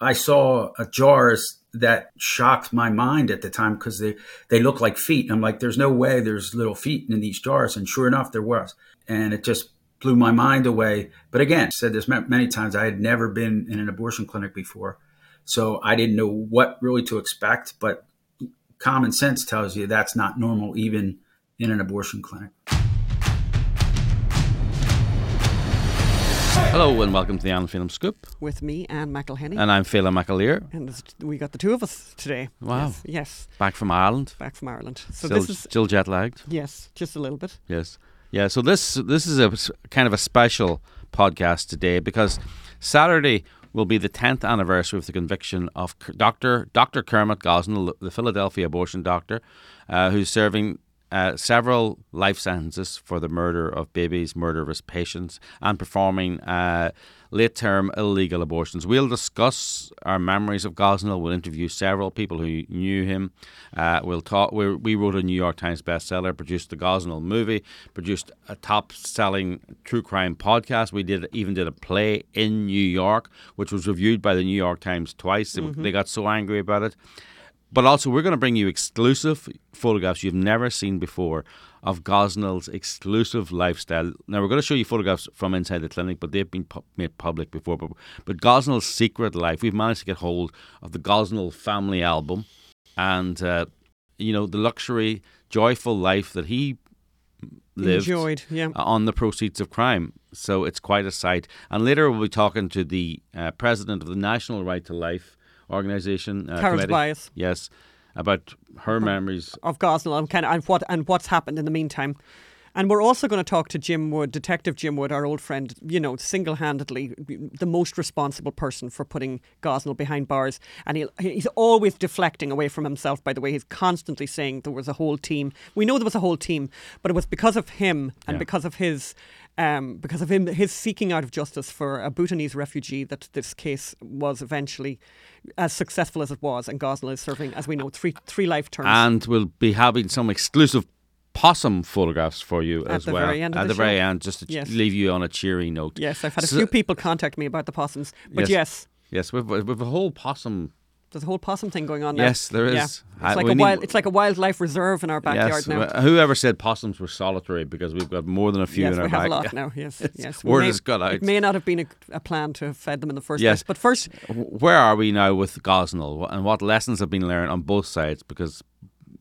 I saw jars that shocked my mind at the time because they, they look like feet. I'm like, there's no way there's little feet in these jars. And sure enough, there was. And it just blew my mind away. But again, said this many times, I had never been in an abortion clinic before. So I didn't know what really to expect. But common sense tells you that's not normal, even in an abortion clinic. Hello and welcome to the Ann Phelim Scoop. With me, Ann McElhinney. And I'm Phelim McAleer. And we got the two of us today. Wow. Yes. yes. Back from Ireland. Back from Ireland. So still, this is still jet lagged. Yes, just a little bit. Yes. Yeah. So this this is a kind of a special podcast today because Saturday will be the 10th anniversary of the conviction of Dr. Dr. Kermit Gosnell, the Philadelphia abortion doctor, uh, who's serving uh, several life sentences for the murder of babies, murder of patients, and performing uh, late term illegal abortions. We'll discuss our memories of Gosnell. We'll interview several people who knew him. Uh, we'll talk. we we wrote a New York Times bestseller, produced the Gosnell movie, produced a top selling true crime podcast. We did even did a play in New York, which was reviewed by the New York Times twice. Mm-hmm. They got so angry about it. But also, we're going to bring you exclusive photographs you've never seen before of Gosnell's exclusive lifestyle. Now, we're going to show you photographs from inside the clinic, but they've been pu- made public before. But, but Gosnell's secret life, we've managed to get hold of the Gosnell family album and, uh, you know, the luxury, joyful life that he lived Enjoyed, yeah. on the proceeds of crime. So it's quite a sight. And later we'll be talking to the uh, president of the National Right to Life organisation. Uh, Tobias. Yes, about her memories of Gosnell and kind of and what and what's happened in the meantime. And we're also going to talk to Jim Wood, Detective Jim Wood, our old friend, you know, single handedly the most responsible person for putting Gosnell behind bars. And he, he's always deflecting away from himself, by the way. He's constantly saying there was a whole team. We know there was a whole team, but it was because of him and yeah. because of his um, because of him, his seeking out of justice for a Bhutanese refugee, that this case was eventually as successful as it was. And Gosnell is serving, as we know, three three life terms. And we'll be having some exclusive possum photographs for you At as the well. Very end At the, the very end, just to yes. leave you on a cheery note. Yes, I've had a few people contact me about the possums, but yes. Yes, yes we've, we've a whole possum there's a whole possum thing going on now. Yes, there is. Yeah. It's, I, like a wild, it's like a wildlife reserve in our backyard yes. now. Whoever said possums were solitary because we've got more than a few yes, in our we have a lot now. Yes, yes. Word may, has got out. It may not have been a, a, plan to have fed them in the first yes. place. But first, where are we now with Gosnell and what lessons have been learned on both sides? Because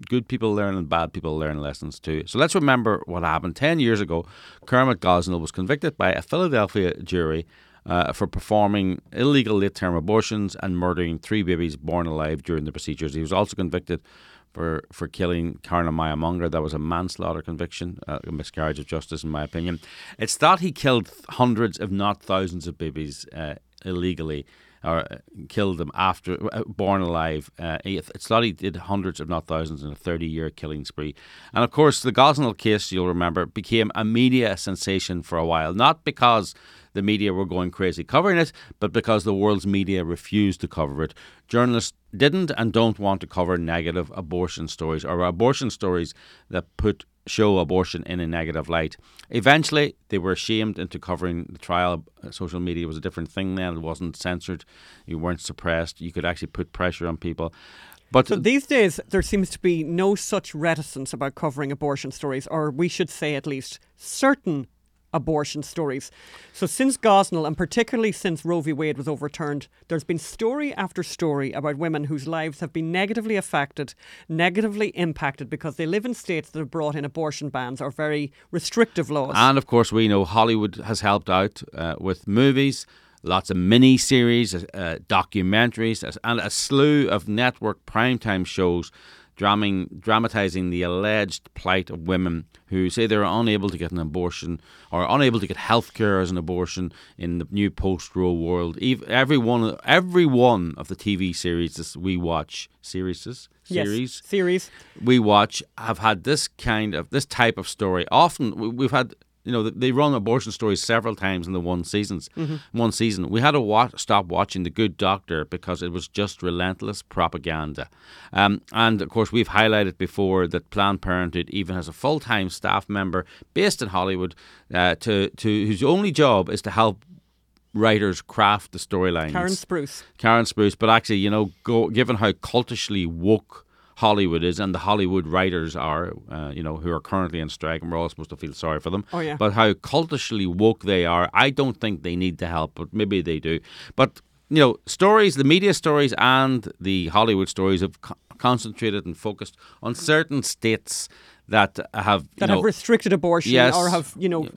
good people learn and bad people learn lessons too. So let's remember what happened. Ten years ago, Kermit Gosnell was convicted by a Philadelphia jury uh, for performing illegal late term abortions and murdering three babies born alive during the procedures. He was also convicted for, for killing Karnamaya Mongar. That was a manslaughter conviction, uh, a miscarriage of justice, in my opinion. It's thought he killed hundreds, if not thousands, of babies uh, illegally or uh, killed them after uh, born alive. Uh, it's thought he did hundreds, if not thousands, in a 30 year killing spree. And of course, the Gosnell case, you'll remember, became a media sensation for a while, not because the media were going crazy covering it, but because the world's media refused to cover it. Journalists didn't and don't want to cover negative abortion stories or abortion stories that put show abortion in a negative light. Eventually, they were shamed into covering the trial. Uh, social media was a different thing then; it wasn't censored. You weren't suppressed. You could actually put pressure on people. But so these days, there seems to be no such reticence about covering abortion stories, or we should say at least certain abortion stories. So, since Gosnell, and particularly since Roe v. Wade was overturned, there's been story after story about women whose lives have been negatively affected, negatively impacted because they live in states that have brought in abortion bans or very restrictive laws. And of course, we know Hollywood has helped out uh, with movies. Lots of mini series, uh, documentaries, and a slew of network primetime shows dramming, dramatizing the alleged plight of women who say they're unable to get an abortion or unable to get health care as an abortion in the new post-Roe world. Every one, every one of the TV series that we watch, series, series, yes, series? We watch have had this kind of this type of story. Often we've had you know they run abortion stories several times in the one seasons. Mm-hmm. One season, we had to watch, stop watching The Good Doctor because it was just relentless propaganda. Um, and of course, we've highlighted before that Planned Parenthood even has a full time staff member based in Hollywood uh, to to whose only job is to help writers craft the storylines. Caren Spruch. Caren Spruch, but actually, you know, go, given how cultishly woke Hollywood is and the Hollywood writers are, uh, you know, who are currently in strike, and we're all supposed to feel sorry for them. Oh, yeah. But how cultishly woke they are, I don't think they need the help, but maybe they do. But you know, stories, the media stories and the Hollywood stories have co- concentrated and focused on certain states that have that know, have restricted abortion Yes. or have you know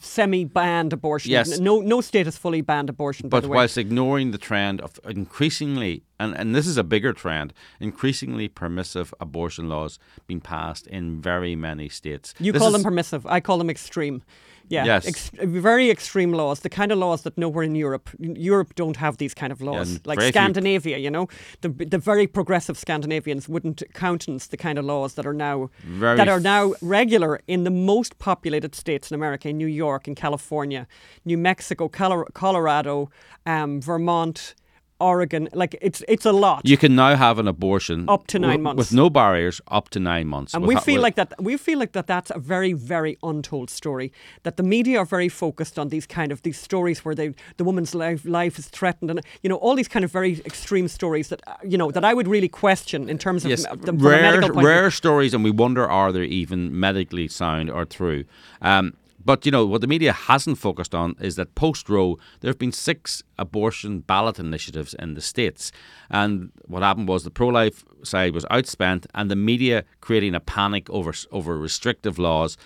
semi banned abortion. Yes. No no state has fully banned abortion. by but the way. whilst ignoring the trend of increasingly, and, and this is a bigger trend, increasingly permissive abortion laws being passed in very many states. You This call is- them permissive. I call them extreme. Yeah, Yes. ex- very extreme laws. The kind of laws that nowhere in Europe. Europe don't have these kind of laws. and like few- Scandinavia, you know, the the very progressive Scandinavians wouldn't countenance the kind of laws that are now Very that are now regular in the most populated states in America, in New York, in California, New Mexico, Colo- Colorado, um, Vermont, Oregon. Like it's it's a lot. You can now have an abortion Up to nine w- months. with no barriers, up to nine months. And we ha- feel with- like that. We feel like that. That's a very, very untold story. That the media are very focused on these kind of these stories where they, the woman's life, life is threatened, and you know all these kind of very extreme stories that uh, you know that I would really question in terms of yes, them rare, medical point of view. rare stories, and we wonder are they even medically sound or true. Um, but you know what the media hasn't focused on is that post Roe there have been six abortion ballot initiatives in the states, and what happened was the pro-life side was outspent, and the media creating a panic over over restrictive laws.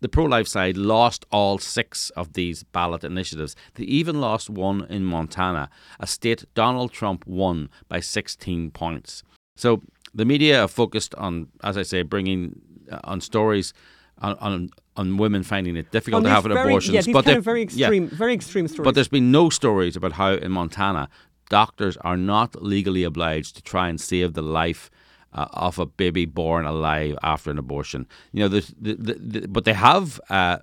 The pro-life side lost all six of these ballot initiatives. They even lost one in Montana, a state Donald Trump won by 16 points. So the media are focused on, as I say, bringing uh, on stories on, on on women finding it difficult On to have an very, abortion. Yeah, these but kind of very yeah, extreme, very extreme stories. but there's been no stories about how in Montana doctors are not legally obliged to try and save the life uh, of a baby born alive after an abortion. You know, the, the, the, but they have uh,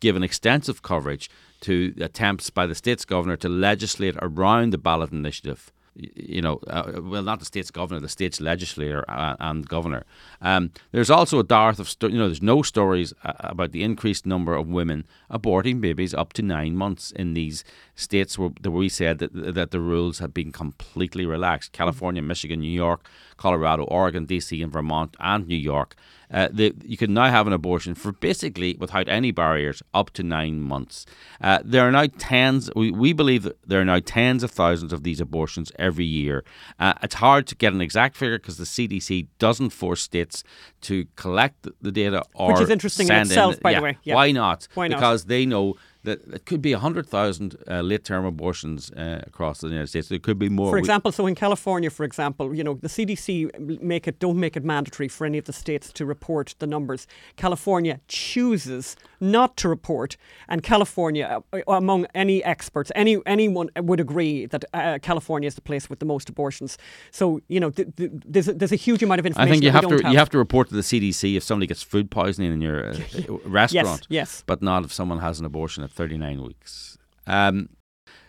given extensive coverage to attempts by the state's governor to legislate around the ballot initiative. You know, uh, well, not the state's governor, the state's legislator uh, and governor. Um, there's also a dearth of, sto- you know, there's no stories uh, about the increased number of women aborting babies up to nine months in these states where, where we said that, that the rules have been completely relaxed. California, Michigan, New York, Colorado, Oregon, DC, and Vermont, and New York. Uh, the, you can now have an abortion for basically without any barriers up to nine months. Uh, there are now tens. We, we believe that there are now tens of thousands of these abortions every year. Uh, it's hard to get an exact figure because the CDC doesn't force states to collect the- data or Which is interesting in itself, by the way. Yeah. Why not? Why not? Because they know that it could be 100,000 uh, late term abortions uh, across the United States. There could be more. For example, so in California, for example, you know the CDC make it don't make it mandatory for any of the states to report the numbers. California chooses not to report, and California, uh, among any experts, any anyone would agree that uh, California is the place with the most abortions. So you know th- th- there's a, there's a huge amount of information. I think you have to don't you have to report to the CDC if somebody gets food poisoning in your uh, restaurant. yes. yes, but not if someone has an abortion at 39 weeks. Um,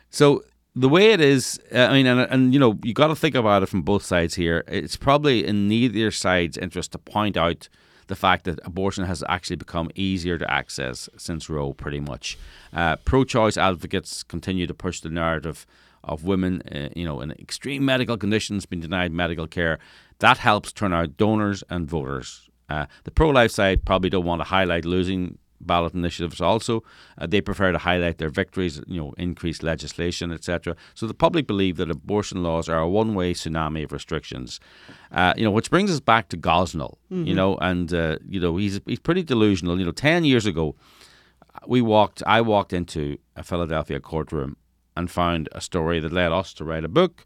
so the way it is, uh, I mean, and, and you know, you got to think about it from both sides here. It's probably in neither side's interest to point out the fact that abortion has actually become easier to access since Roe, pretty much. Uh, pro-choice advocates continue to push the narrative of women, uh, you know, in extreme medical conditions being denied medical care. That helps turn out donors and voters. Uh, the pro-life side probably don't want to highlight losing ballot initiatives also. Uh, they prefer to highlight their victories, you know, increased legislation, etc. So the public believe that abortion laws are a one-way tsunami of restrictions. Uh, you know, which brings us back to Gosnell, you know, and uh, you know he's he's pretty delusional. You know, ten years ago, we walked. I walked into a Philadelphia courtroom and found a story that led us to write a book,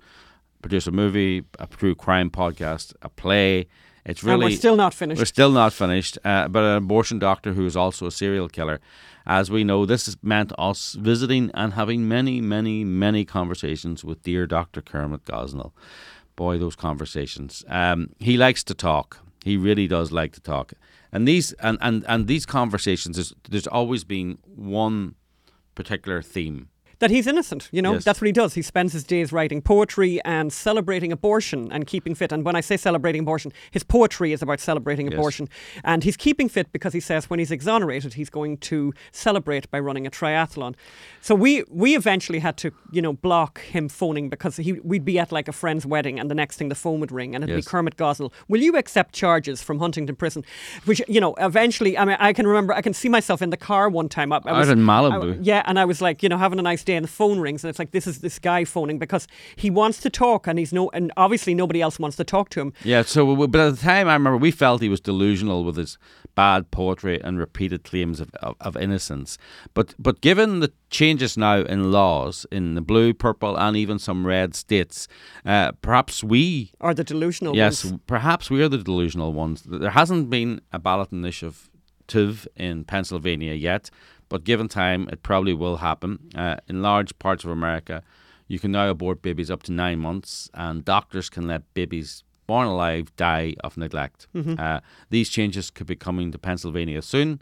produce a movie, a true crime podcast, a play. It's really and we're still not finished. we're still not finished, uh, but an abortion doctor who is also a serial killer. As we know, this has meant us visiting and having many, many, many conversations with dear Dr. Kermit Gosnell. Boy, those conversations. Um, he likes to talk. He really does like to talk. And these and, and, and these conversations, there's, there's always been one particular theme. That he's innocent. You know, Yes. that's what he does. He spends his days writing poetry and celebrating abortion and keeping fit. And when I say celebrating abortion, his poetry is about celebrating Yes. abortion. And he's keeping fit because he says when he's exonerated, he's going to celebrate by running a triathlon. So we we eventually had to, you know, block him phoning because he we'd be at like a friend's wedding and the next thing the phone would ring and it'd Yes. be Kermit Gosnell. Will you accept charges from Huntingdon Prison? Which you know, eventually, I mean, I can remember, I can see myself in the car one time. I, I Out was in I- Malibu. yeah, and I was like, you know, having a nice day, and the phone rings, and it's like, this is this guy phoning because he wants to talk, and he's no, and obviously nobody else wants to talk to him. Yeah, so we- but at the time, I remember we felt he was delusional with his bad poetry and repeated claims of, of, of innocence. But but given the changes now in laws in the blue, purple, and even some red states, uh, perhaps we, are the delusional yes, ones. perhaps we are the delusional ones. There hasn't been a ballot initiative in Pennsylvania yet, but given time, it probably will happen. Uh, in large parts of America, you can now abort babies up to nine months, and doctors can let babies born alive die of neglect. Uh, these changes could be coming to Pennsylvania soon.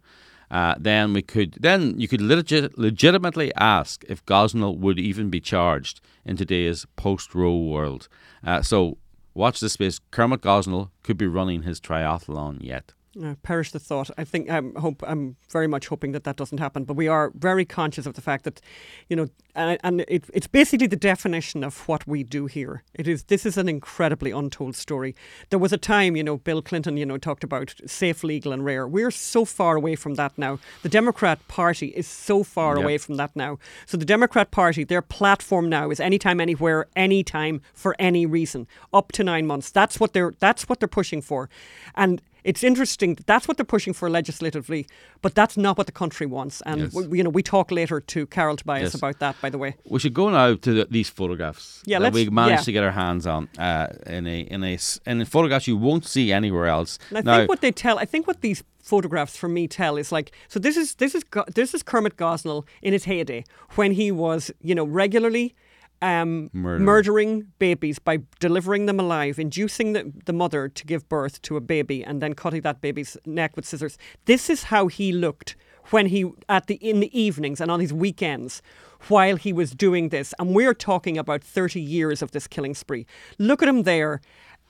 Uh, then we could then you could legit, legitimately ask if Gosnell would even be charged in today's post-Roe world. Uh, so watch this space. Kermit Gosnell could be running his triathlon yet. Uh, perish the thought. I think I'm hope I'm very much hoping that that doesn't happen. But we are very conscious of the fact that, you know, and, and it, it's basically the definition of what we do here. It is this is an incredibly untold story. There was a time, you know, Bill Clinton, you know, talked about safe, legal, and rare. We're so far away from that now. The Democrat Party is so far Yep. away from that now. So the Democrat Party, their platform now is anytime, anywhere, anytime, for any reason, up to nine months. That's what they're that's what they're pushing for, and. It's interesting. that That's what they're pushing for legislatively, but that's not what the country wants. And Yes. we, you know, we talk later to Carol Tobias Yes. about that. By the way, We should go now to the, these photographs Yeah, that we managed yeah. to get our hands on uh, in a in a in a photographs you won't see anywhere else. And I now, think what they tell, I think what these photographs for me tell is like, so this is this is this is Kermit Gosnell in his heyday when he was, you know, regularly. Um, Murdering. murdering babies by delivering them alive, inducing the, the mother to give birth to a baby, and then cutting that baby's neck with scissors. This is how he looked when he at the in the evenings and on his weekends while he was doing this. And we're talking about thirty years of this killing spree. Look at him there.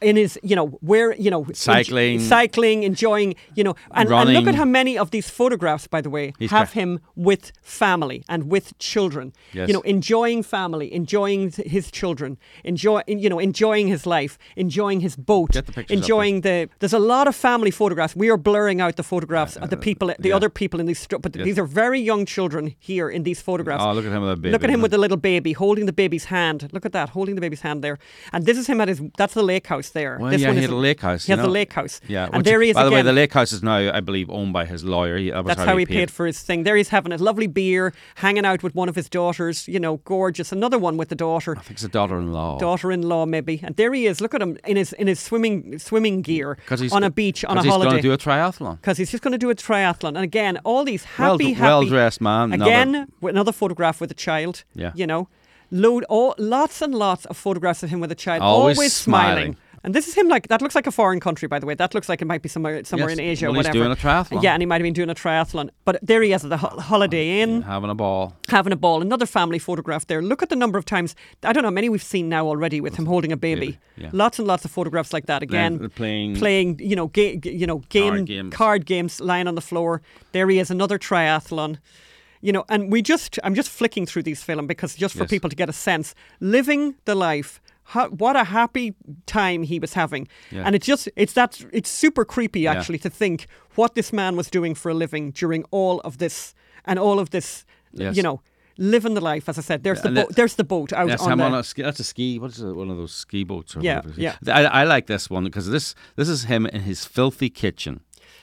In his, you know, where, you know, Cycling. cycling, enjoying, you know, and, and look at how many of these photographs, by the way, He's have cra- him with family and with children. Yes. You know, enjoying family, enjoying his children, enjoy, you know, enjoying his life, enjoying his boat, the enjoying the. There's a lot of family photographs. We are blurring out the photographs of the uh, people, the yeah. other people in these, but Yes. these are very young children here in these photographs. Oh, look at him with a baby. Look at him with it? the little baby, holding the baby's hand. Look at that, holding the baby's hand there. And this is him at his. That's the lake house there. Well, this yeah, one he had a lake house. He has the know. lake house. Yeah, and there he is By the way, the lake house is now, I believe, owned by his lawyer. He, that That's how he paid for his thing. There he's having a lovely beer, hanging out with one of his daughters. You know, gorgeous. Another one with the daughter, I think it's a daughter-in-law. daughter-in-law maybe. And there he is. Look at him in his in his swimming swimming gear he's on a beach on a holiday. Because he's going to do a triathlon. because he's just going to do a triathlon. And again, all these Well, happy, happy, well-dressed man. Again, with another photograph with a child. Yeah. You know, load all lots and lots of photographs of him with a child, Always always, smiling. smiling. And this is him like that looks like a foreign country, by the way. That looks like it might be somewhere somewhere Yes, in Asia well, or he's whatever. doing a triathlon. Yeah, and he might have been doing a triathlon. But there he is at the ho- Holiday Inn having a ball. having a ball. Another family photograph there. Look at the number of times. I don't know how many we've seen now already with him holding a baby. Yeah. Lots and lots of photographs like that. Again, Then uh, playing- playing. You know, ga- you know, game Card games. card games, lying on the floor. There he is, another triathlon. You know, and we just. I'm just flicking through these film because just for Yes. people to get a sense, living the life. How, what a happy time he was having, Yeah. and it's just it's that it's super creepy actually to think what this man was doing for a living during all of this and all of this Yes. you know, living the life. As I said, there's the and boat. There's the boat out Yes, on I'm the. on a ski. That's a ski. What is it? One of those ski boats. Or Yeah, whatever. yeah. I, I like this one because this this is him in his filthy kitchen.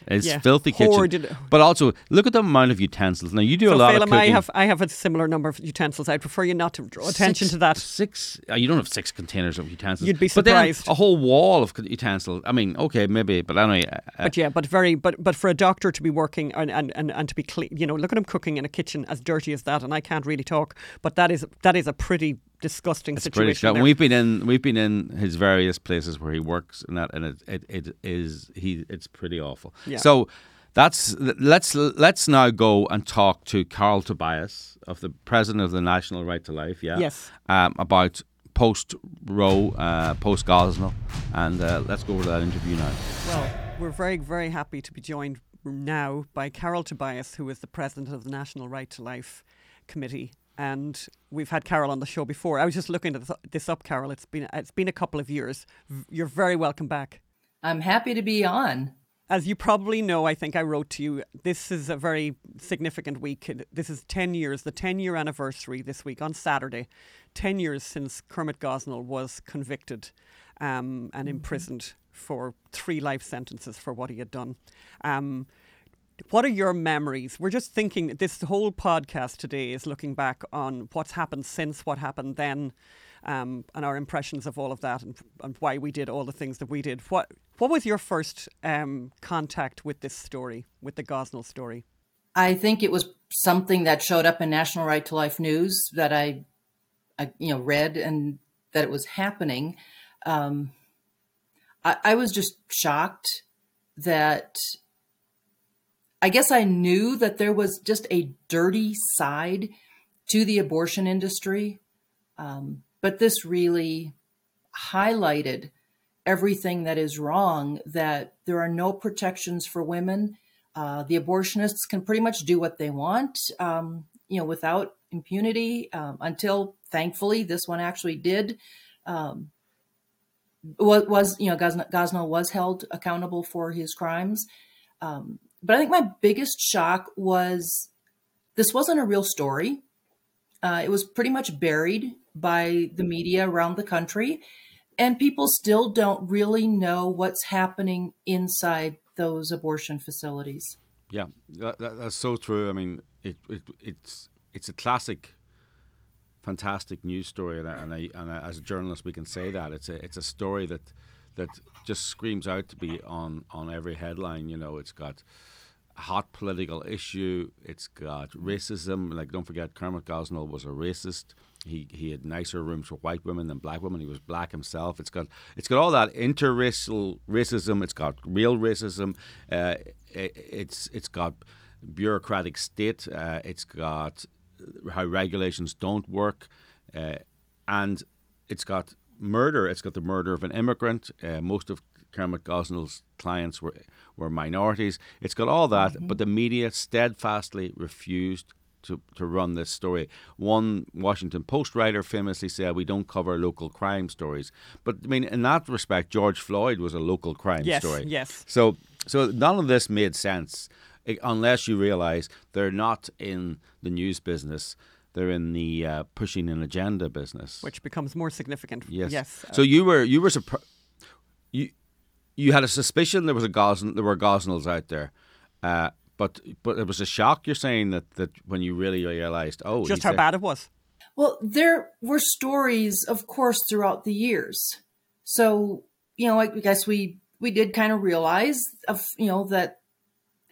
His Yeah, filthy hoarded- kitchen. But also look at the amount of utensils. Now you do a lot Phelim, of cooking. I have I have a similar number of utensils. I'd prefer you not to draw attention Six- to that. Six. Uh, you don't have six containers of utensils. You'd be But then surprised. a whole wall of utensils. I mean, okay, maybe, but anyway. Uh, But yeah, but very, but but for a doctor to be working and, and, and, and to be clean, you know, look at him cooking in a kitchen as dirty as that, and I can't really talk, but that is that is a pretty disgusting It's situation. We've been in we've been in his various places where he works and that and it, it, it is he it's pretty awful. Yeah. So That's let's let's now go and talk to Carol Tobias of the president of the National Right to Life. Yeah. Yes. Um, about post Roe, uh, post Gosnell, and uh, let's go over to that interview now. Well, we're very very happy to be joined now by Carol Tobias, who is the president of the National Right to Life Committee and we've had Carol on the show before. I was just looking at this up, Carol. It's been it's been a couple of years. You're very welcome back. I'm happy to be on. As you probably know, I think I wrote to you. This is a very significant week. This is 10 years, the 10 year anniversary this week on Saturday. 10 years since Kermit Gosnell was convicted um, and mm-hmm. imprisoned for three life sentences for what he had done. Um, what are your memories? We're just thinking this whole podcast today is looking back on what's happened since what happened then. Um, and our impressions of all of that and, and, why we did all the things that we did. What what was your first um, contact with this story, with the Gosnell story? I think it was something that showed up in National Right to Life news that I, I you know, read and that it was happening. Um, I, I was just shocked that I guess I knew that there was just a dirty side to the abortion industry. Um, but this really highlighted everything that is wrong, that there are no protections for women. Uh, the abortionists can pretty much do what they want, um, you know, without impunity um, until thankfully this one actually did. Um, was, you know, Gosnell was held accountable for his crimes. Um, but I think my biggest shock was this wasn't a real story. Uh, it was pretty much buried by the media around the country, and people still don't really know what's happening inside those abortion facilities. Yeah, that, that, that's so true. I mean, it, it, it's it's a classic, fantastic news story, and, I, and, I, as a journalist, we can say that it's a it's a story that that just screams out to be on on every headline. You know, it's got hot political issue. It's got racism. Like, don't forget, Kermit Gosnell was a racist. He he had nicer rooms for white women than black women. He was black himself. It's got it's got all that interracial racism. It's got real racism. Uh, it, it's it's got bureaucratic state. Uh, it's got how regulations don't work, uh, and it's got murder. It's got the murder of an immigrant. Uh, most of Kermit Gosnell's clients were were minorities. It's got all that, mm-hmm. but the media steadfastly refused to, to run this story. One Washington Post writer famously said, We don't cover local crime stories. But I mean, in that respect, George Floyd was a local crime yes, story. Yes. So, so none of this made sense eh, unless you realize they're not in the news business. They're in the uh, pushing an agenda business, which becomes more significant. Yes. Yes. So you were you were surprised. You you had a suspicion there was a Gosn- there were Gosnells out there, uh, but but it was a shock. You're saying that that when you really realized, oh, just how bad it was. Well, there were stories, of course, throughout the years. So you know, I guess we we did kind of realize of you know that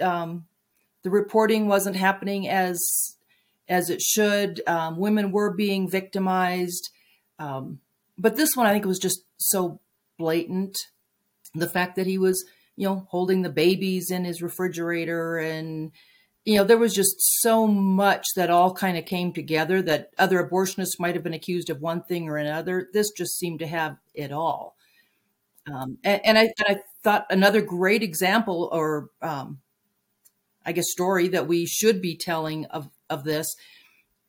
um, the reporting wasn't happening as as it should. Um, women were being victimized, um, but this one I think was just so blatant the fact that he was, you know, holding the babies in his refrigerator and you know, there was just so much that all kind of came together that other abortionists might have been accused of one thing or another. This just seemed to have it all. Um, and, and, I, and, I, thought another great example, or um, I guess story that we should be telling of, of this,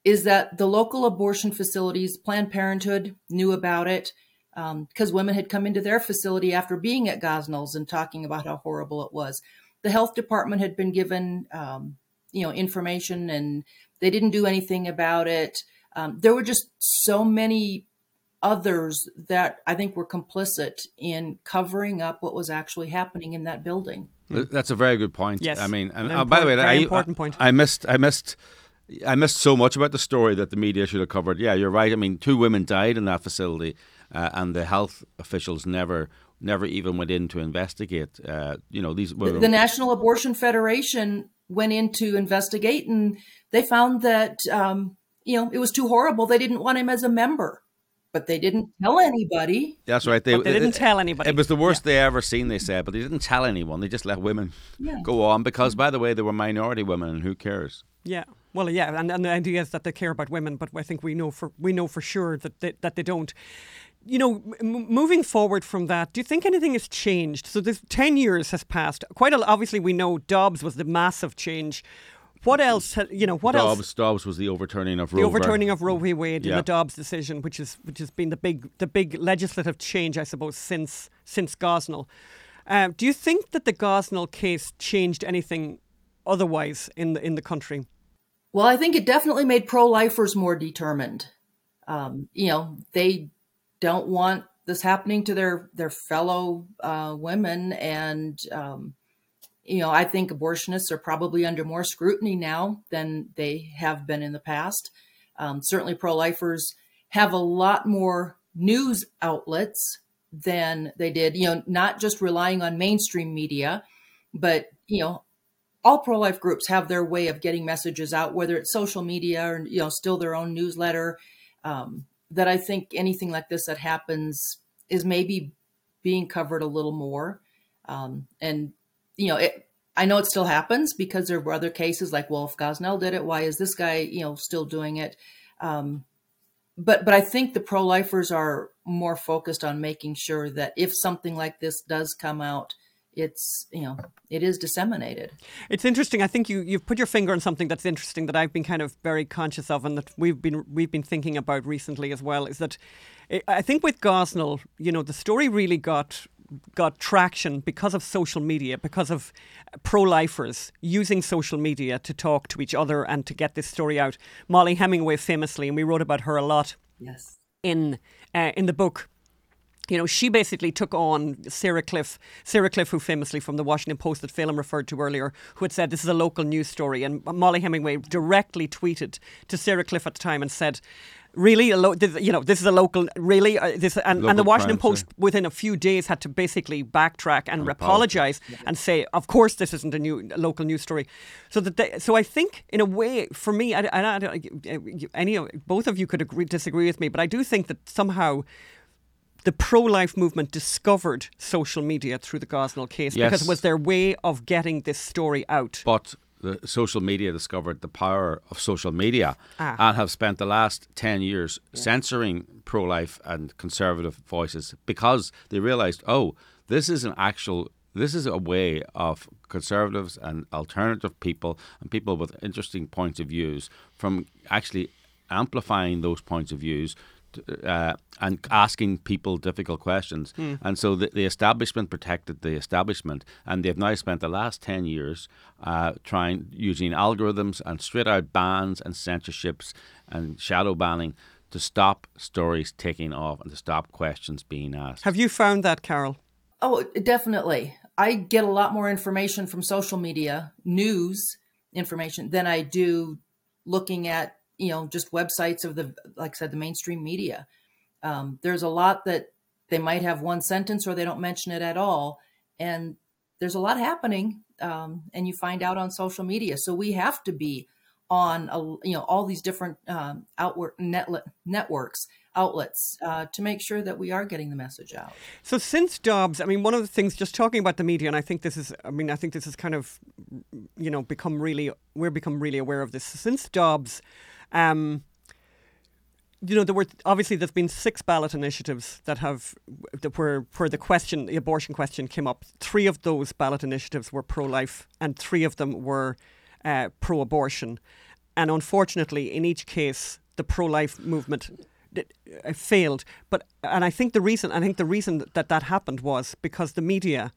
is that the local abortion facilities, Planned Parenthood, knew about it because um, women had come into their facility after being at Gosnell's and talking about how horrible it was. The health department had been given, um, you know, information and they didn't do anything about it. Um, there were just so many others that I think were complicit in covering up what was actually happening in that building. That's a very good point. Yes. I mean, and uh, by the way, I, important point. I missed, I missed I missed so much about the story that the media should have covered. Yeah, you're right. I mean, two women died in that facility, uh, and the health officials never never even went in to investigate. Uh, you know, these were the, the, National Abortion Federation went in to investigate, and they found that um, you know it was too horrible. They didn't want him as a member, but they didn't tell anybody. That's right. They, But they didn't tell anybody. It was the worst they ever seen. They said, but they didn't tell anyone. They just let women Yeah. go on because, by the way, they were minority women, and who cares? Yeah. Well, yeah, and, and the idea is that they care about women, but I think we know for we know for sure that they, that they don't. You know, m- moving forward from that, do you think anything has changed? So this ten years has passed. Quite a, obviously, we know Dobbs was the massive change. What else? You know, what else? Dobbs, Dobbs was the overturning of Roe. The overturning of Roe v. Wade Yeah. and the Dobbs decision, which is which has been the big the big legislative change, I suppose, since since Gosnell. Uh, do you think that the Gosnell case changed anything otherwise in the in the country? Well, I think it definitely made pro lifers more determined. Um, you know, they don't want this happening to their their fellow uh, women, and um, you know, I think abortionists are probably under more scrutiny now than they have been in the past. Um, certainly, pro lifers have a lot more news outlets than they did. You know, not just relying on mainstream media, but you know, all pro-life groups have their way of getting messages out, whether it's social media or you know still their own newsletter. Um, that I think anything like this that happens is maybe being covered a little more, um, and you know it. I know it still happens because there were other cases like, well, if Gosnell did it, why is this guy you know still doing it? Um, but but I think the pro-lifers are more focused on making sure that if something like this does come out, it's you know it is disseminated. It's interesting. I think you you've put your finger on something that's interesting that I've been kind of very conscious of, and that we've been we've been thinking about recently as well. Is that I- I think with Gosnell, you know, the story really got got traction because of social media, because of pro-lifers using social media to talk to each other and to get this story out. Mollie Hemingway famously, and we wrote about her a lot Yes. in uh, in the book. You know, she basically took on Sarah Kliff, Sarah Kliff, who famously from the Washington Post that Phelim referred to earlier, who had said this is a local news story. And Mollie Hemingway directly tweeted to Sarah Kliff at the time and said, "Really, a lo- this, you know, this is a local, really." Uh, this and, and the Washington crime, Post within a few days had to basically backtrack and, apologize and say, "Of course, this isn't a new local news story." So that they, so I think in a way, for me, I, I, I don't- any of both of you could agree disagree with me, but I do think that somehow the pro-life movement discovered social media through the Gosnell case because it was their way of getting this story out. But the social media discovered the power of social media Ah. and have spent the last 10 years censoring pro life and conservative voices because they realized, oh, this is an actual. This is a way of conservatives and alternative people and people with interesting points of views from actually amplifying those points of views uh, and asking people difficult questions. And so the, the establishment protected the establishment, and they've now spent the last 10 years uh, trying using algorithms and straight out bans and censorships and shadow banning to stop stories taking off and to stop questions being asked. Have you found that, Carol? Oh, definitely. I get a lot more information from social media, news information, than I do looking at, you know, just websites of the, like I said, the mainstream media. Um, there's a lot that they might have one sentence or they don't mention it at all. And there's a lot happening. Um, and you find out on social media. So we have to be on, a, you know, all these different um, outward net, networks, outlets uh, to make sure that we are getting the message out. So since Dobbs, I mean, one of the things, just talking about the media, and I think this is, I mean, I think this has kind of, you know, become really, we're become really aware of this. Since Dobbs, um, you know, there were obviously there's been six ballot initiatives that have that were where the question, the abortion question, came up. Three of those ballot initiatives were pro-life, and three of them were uh, pro-abortion. And unfortunately, in each case, the pro-life movement uh, failed. But and I think the reason I think the reason that that happened was because the media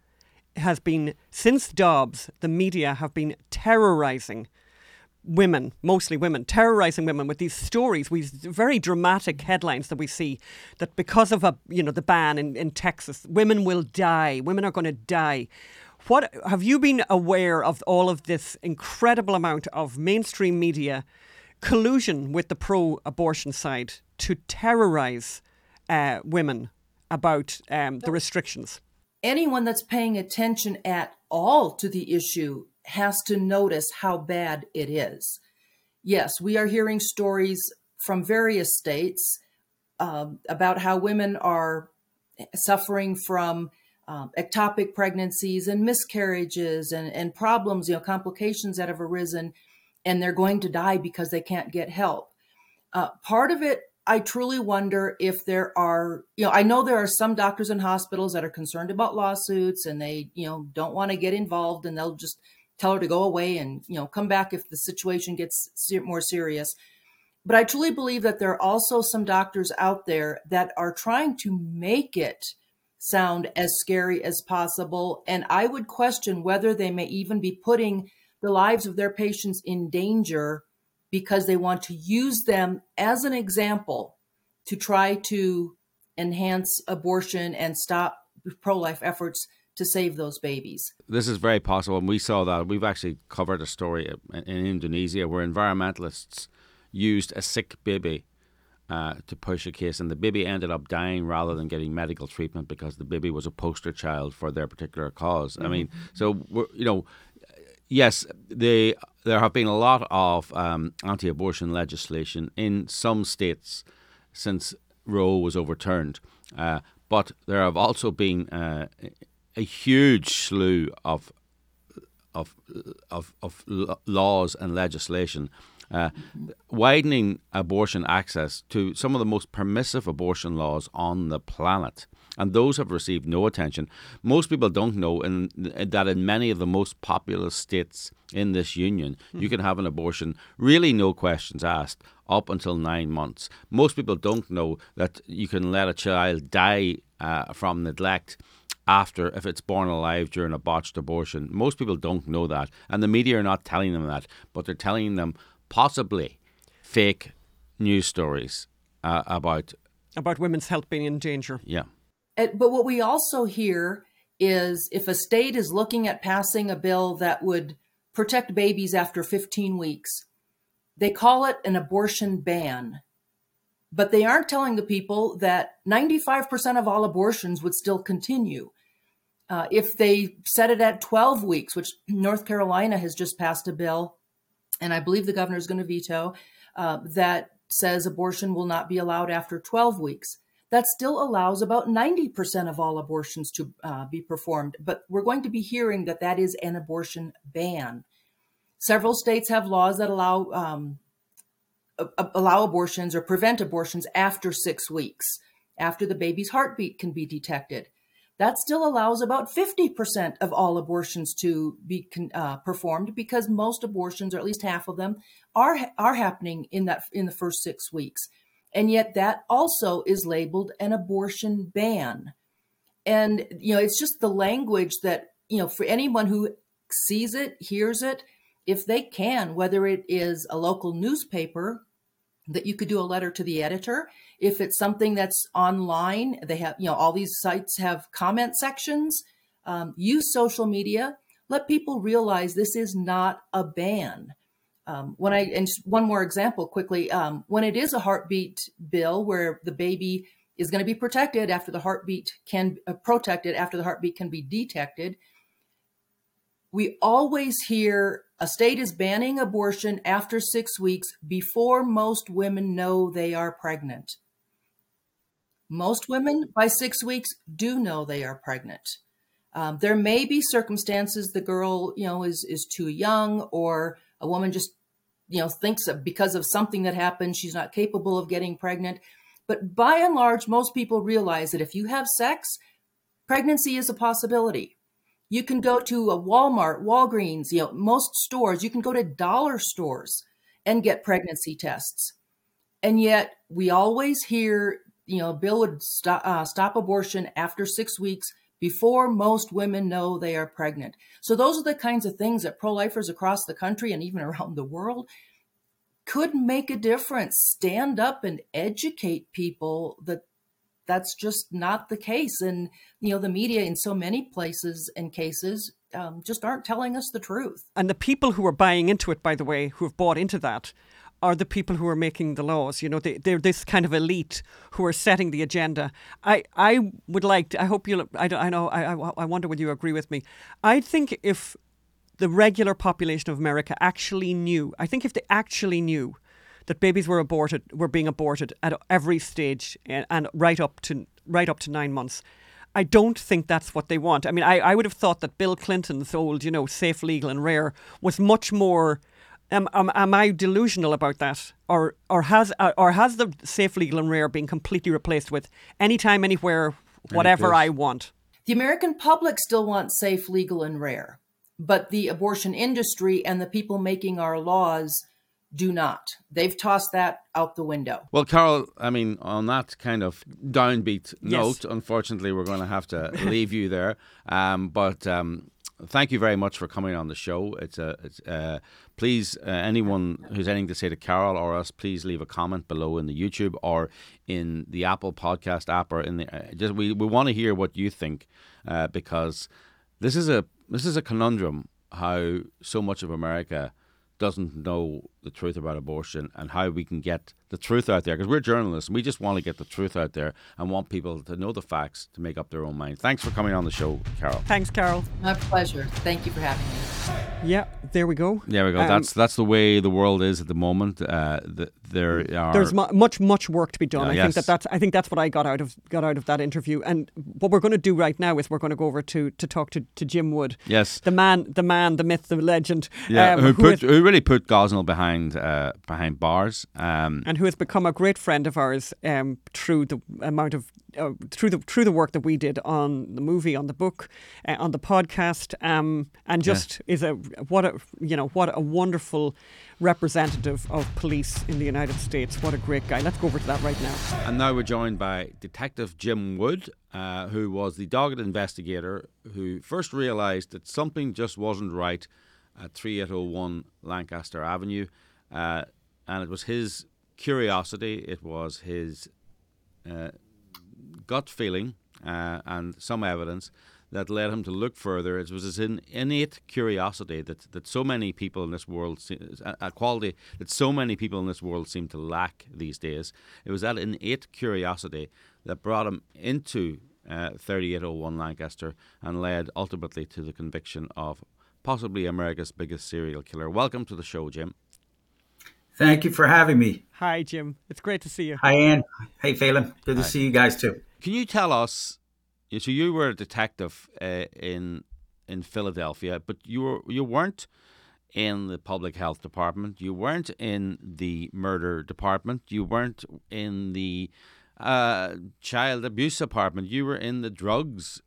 has been since Dobbs, the media have been terrorizing women, mostly women, terrorizing women with these stories, these very dramatic headlines that we see that because of a you know the ban in, in Texas, women will die, women are going to die. What have you been aware of all of this incredible amount of mainstream media collusion with the pro-abortion side to terrorize uh, women about um, the restrictions? anyone that's paying attention at all to the issue has to notice how bad it is. Yes, we are hearing stories from various states um, about how women are suffering from um, ectopic pregnancies and miscarriages and, and problems, you know, complications that have arisen, and they're going to die because they can't get help. Uh, part of it, I truly wonder if there are, you know, I know there are some doctors and hospitals that are concerned about lawsuits and they, you know, don't want to get involved and they'll just tell her to go away and, you know, come back if the situation gets more serious. But I truly believe that there are also some doctors out there that are trying to make it sound as scary as possible. And I would question whether they may even be putting the lives of their patients in danger because they want to use them as an example to try to enhance abortion and stop pro life efforts to save those babies. This is very possible. And we saw that. We've actually covered a story in Indonesia where environmentalists used a sick baby uh, to push a case, and the baby ended up dying rather than getting medical treatment because the baby was a poster child for their particular because mm-hmm. I mean, mm-hmm. so you know, yes, they there have been a lot of um, anti-abortion legislation in some states since Roe was overturned, uh, but there have also been uh, a huge slew of of of, of laws and legislation uh, widening abortion access to some of the most permissive abortion laws on the planet. And those have received no attention. Most people don't know in, that in many of the most populous states in this union, mm-hmm. you can have an abortion, really no questions asked, up until nine months. Most people don't know that you can let a child die uh, from neglect after if it's born alive during a botched abortion. Most people don't know that, and the media are not telling them that, but they're telling them possibly fake news stories uh, about about women's health being in danger. Yeah. But what we also hear is if a state is looking at passing a bill that would protect babies after 15 weeks, they call it an abortion ban. But they aren't telling the people that 95% of all abortions would still continue. Uh, if they set it at 12 weeks, which North Carolina has just passed a bill and I believe the governor is going to veto uh, that says abortion will not be allowed after 12 weeks. That still allows about 90% of all abortions to uh, be performed, but we're going to be hearing that that is an abortion ban. Several states have laws that allow um, allow abortions or prevent abortions after six weeks, after the baby's heartbeat can be detected that still allows about 50% of all abortions to be uh, performed because most abortions or at least half of them are are happening in that in the first 6 weeks. And yet that also is labeled an abortion ban. And you know it's just the language that you know for anyone who sees it hears it if they can whether it is a local newspaper that you could do a letter to the editor. If it's something that's online, they have, you know, all these sites have comment sections. Um, use social media. Let people realize this is not a ban. Um, when I, and one more example quickly, um, when it is a heartbeat bill where the baby is going to be protected after the heartbeat can, uh, protected after the heartbeat can be detected, we always hear a state is banning abortion after six weeks before most women know they are pregnant. Most women by six weeks do know they are pregnant. Um, there may be circumstances the girl, you know, is is too young, or a woman just, you know, thinks because of something that happened, she's not capable of getting pregnant. But by and large, most people realize that if you have sex, pregnancy is a possibility. You can go to a Walmart, Walgreens, you know, most stores, you can go to dollar stores and get pregnancy tests. And yet we always hear, you know, Bill would stop, uh, stop abortion after six weeks before most women know they are pregnant. So those are the kinds of things that pro-lifers across the country and even around the world could make a difference. Stand up and educate people that that's just not the case. And, you know, the media in so many places and cases um, just aren't telling us the truth. And the people who are buying into it, by the way, who have bought into that, are the people who are making the laws. You know, they, they're this kind of elite who are setting the agenda. I, I would like to, I hope you'll, I, I know, I, I wonder would you agree with me. I think if the regular population of America actually knew, I think if they actually knew that babies were aborted, were being aborted at every stage and, and right up to right up to nine months. I don't think that's what they want. I mean, I, I would have thought that Bill Clinton's old, you know, safe, legal, and rare was much more. Am, am, am I delusional about that, or or has uh, or has the safe, legal, and rare been completely replaced with anytime, anywhere, whatever I want? The American public still wants safe, legal, and rare, but the abortion industry and the people making our laws do not. They've tossed that out the window. Well, Carol, I mean, on that kind of downbeat note, unfortunately, we're going to have to leave you there. Um, but um, thank you very much for coming on the show. It's a, it's, uh, please, uh, anyone who's anything to say to Carol or us, please leave a comment below in the YouTube or in the Apple Podcast app or in the. Uh, just we, we want to hear what you think uh, because this is a this is a conundrum. How so much of America doesn't know the truth about abortion and how we can get the truth out there because we're journalists and we just want to get the truth out there and want people to know the facts to make up their own mind. Thanks for coming on the show, Carol. Thanks, Carol. My pleasure. Thank you for having me. Yeah, there we go. There we go. Um, that's that's the way the world is at the moment. Uh, the, there are there's mu- much much work to be done. Uh, I yes. think that that's I think that's what I got out of got out of that interview. And what we're going to do right now is we're going to go over to to talk to, to Jim Wood. Yes, the man, the man, the myth, the legend. Yeah, um, who, put, who really put Gosnell behind uh, behind bars, um, and who has become a great friend of ours um, through the amount of uh, through the through the work that we did on the movie, on the book, uh, on the podcast, um, and just yeah. is a what a you know what a wonderful representative of police in the United States. What a great guy. Let's go over to that right now. And now we're joined by Detective Jim Wood, uh, who was the dogged investigator who first realised that something just wasn't right at 3801 Lancaster Avenue. Uh, and it was his curiosity, it was his uh, gut feeling uh, and some evidence that led him to look further. It was his innate curiosity that, that so many people in this world, a quality that so many people in this world seem to lack these days. It was that innate curiosity that brought him into uh, 3801 Lancaster and led ultimately to the conviction of possibly America's biggest serial killer. Welcome to the show, Jim. Thank you for having me. Hi, Jim. It's great to see you. Hi, Anne. Hey, Phelim. Good Hi. to see you guys too. Can you tell us? So you were a detective uh, in in Philadelphia, but you were you weren't in the public health department. You weren't in the murder department. You weren't in the uh, child abuse department. You were in the drugs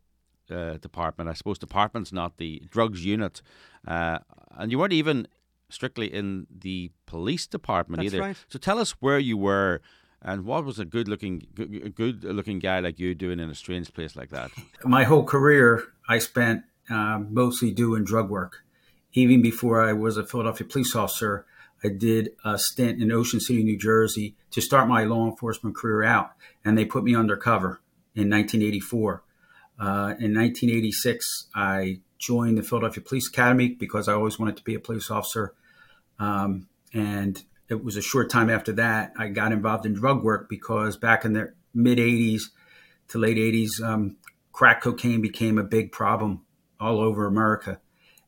uh, department. I suppose department's not the drugs unit, uh, and you weren't even strictly in the police department That's either. Right. So tell us where you were and what was a good looking good looking guy like you doing in a strange place like that? My whole career I spent uh, mostly doing drug work. Even before I was a Philadelphia police officer, I did a stint in Ocean City, New Jersey to start my law enforcement career out. And they put me undercover in 1984. Uh, in 1986, I joined the Philadelphia Police Academy because I always wanted to be a police officer. Um, and it was a short time after that I got involved in drug work because back in the mid 80s to late 80s, um, crack cocaine became a big problem all over America.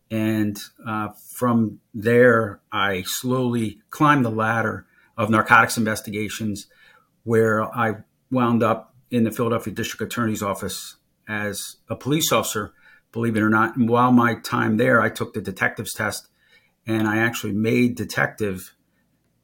And uh, from there, I slowly climbed the ladder of narcotics investigations, where I wound up in the Philadelphia District Attorney's Office as a police officer, believe it or not. And while my time there, I took the detective's test and I actually made detective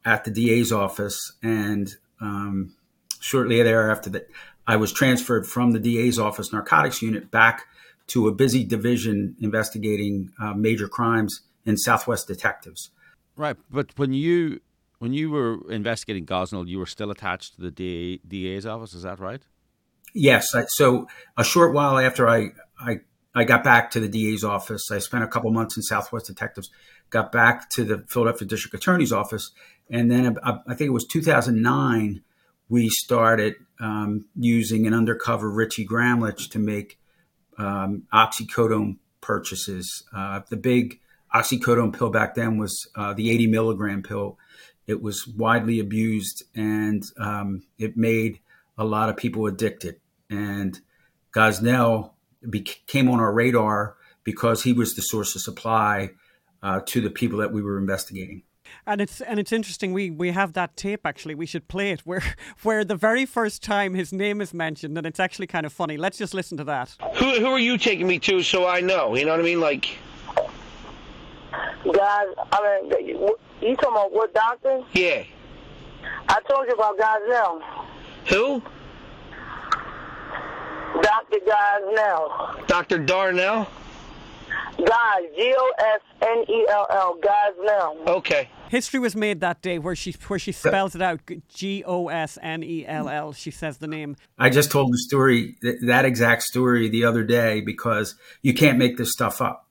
at the DA's office. And um, shortly thereafter, that I was transferred from the DA's office narcotics unit back to a busy division investigating uh, major crimes in Southwest Detectives. Right, but when you when you were investigating Gosnell, you were still attached to the DA, DA's office. Is that right? Yes. So a short while after I, I I got back to the DA's office, I spent a couple months in Southwest Detectives. Got back to the Philadelphia District Attorney's office, and then I, think it was 2009 we started um, using an undercover Richie Gramlich to make um, oxycodone purchases. Uh, the big oxycodone pill back then was uh, the 80 milligram pill. It was widely abused and um, it made a lot of people addicted. And Gosnell became on our radar because he was the source of supply uh, to the people that we were investigating. And it's and it's interesting. We we have that tape actually. We should play it where where the very first time his name is mentioned, and it's actually kind of funny. Let's just listen to that. Who who are you taking me to so I know? You know what I mean? Like, Guys, I mean, you talking about what doctor? yeah. I told you about guys now. Who? Dr. Guys now. Dr. Darnell? Guys, G O S N E L L. Guys now. Okay. History was made that day where she where she spells it out G O S N E L L. She says the name. I just told the story, that exact story the other day because you can't make this stuff up.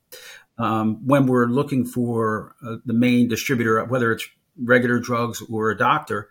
Um, when we're looking for uh, the main distributor, whether it's regular drugs or a doctor,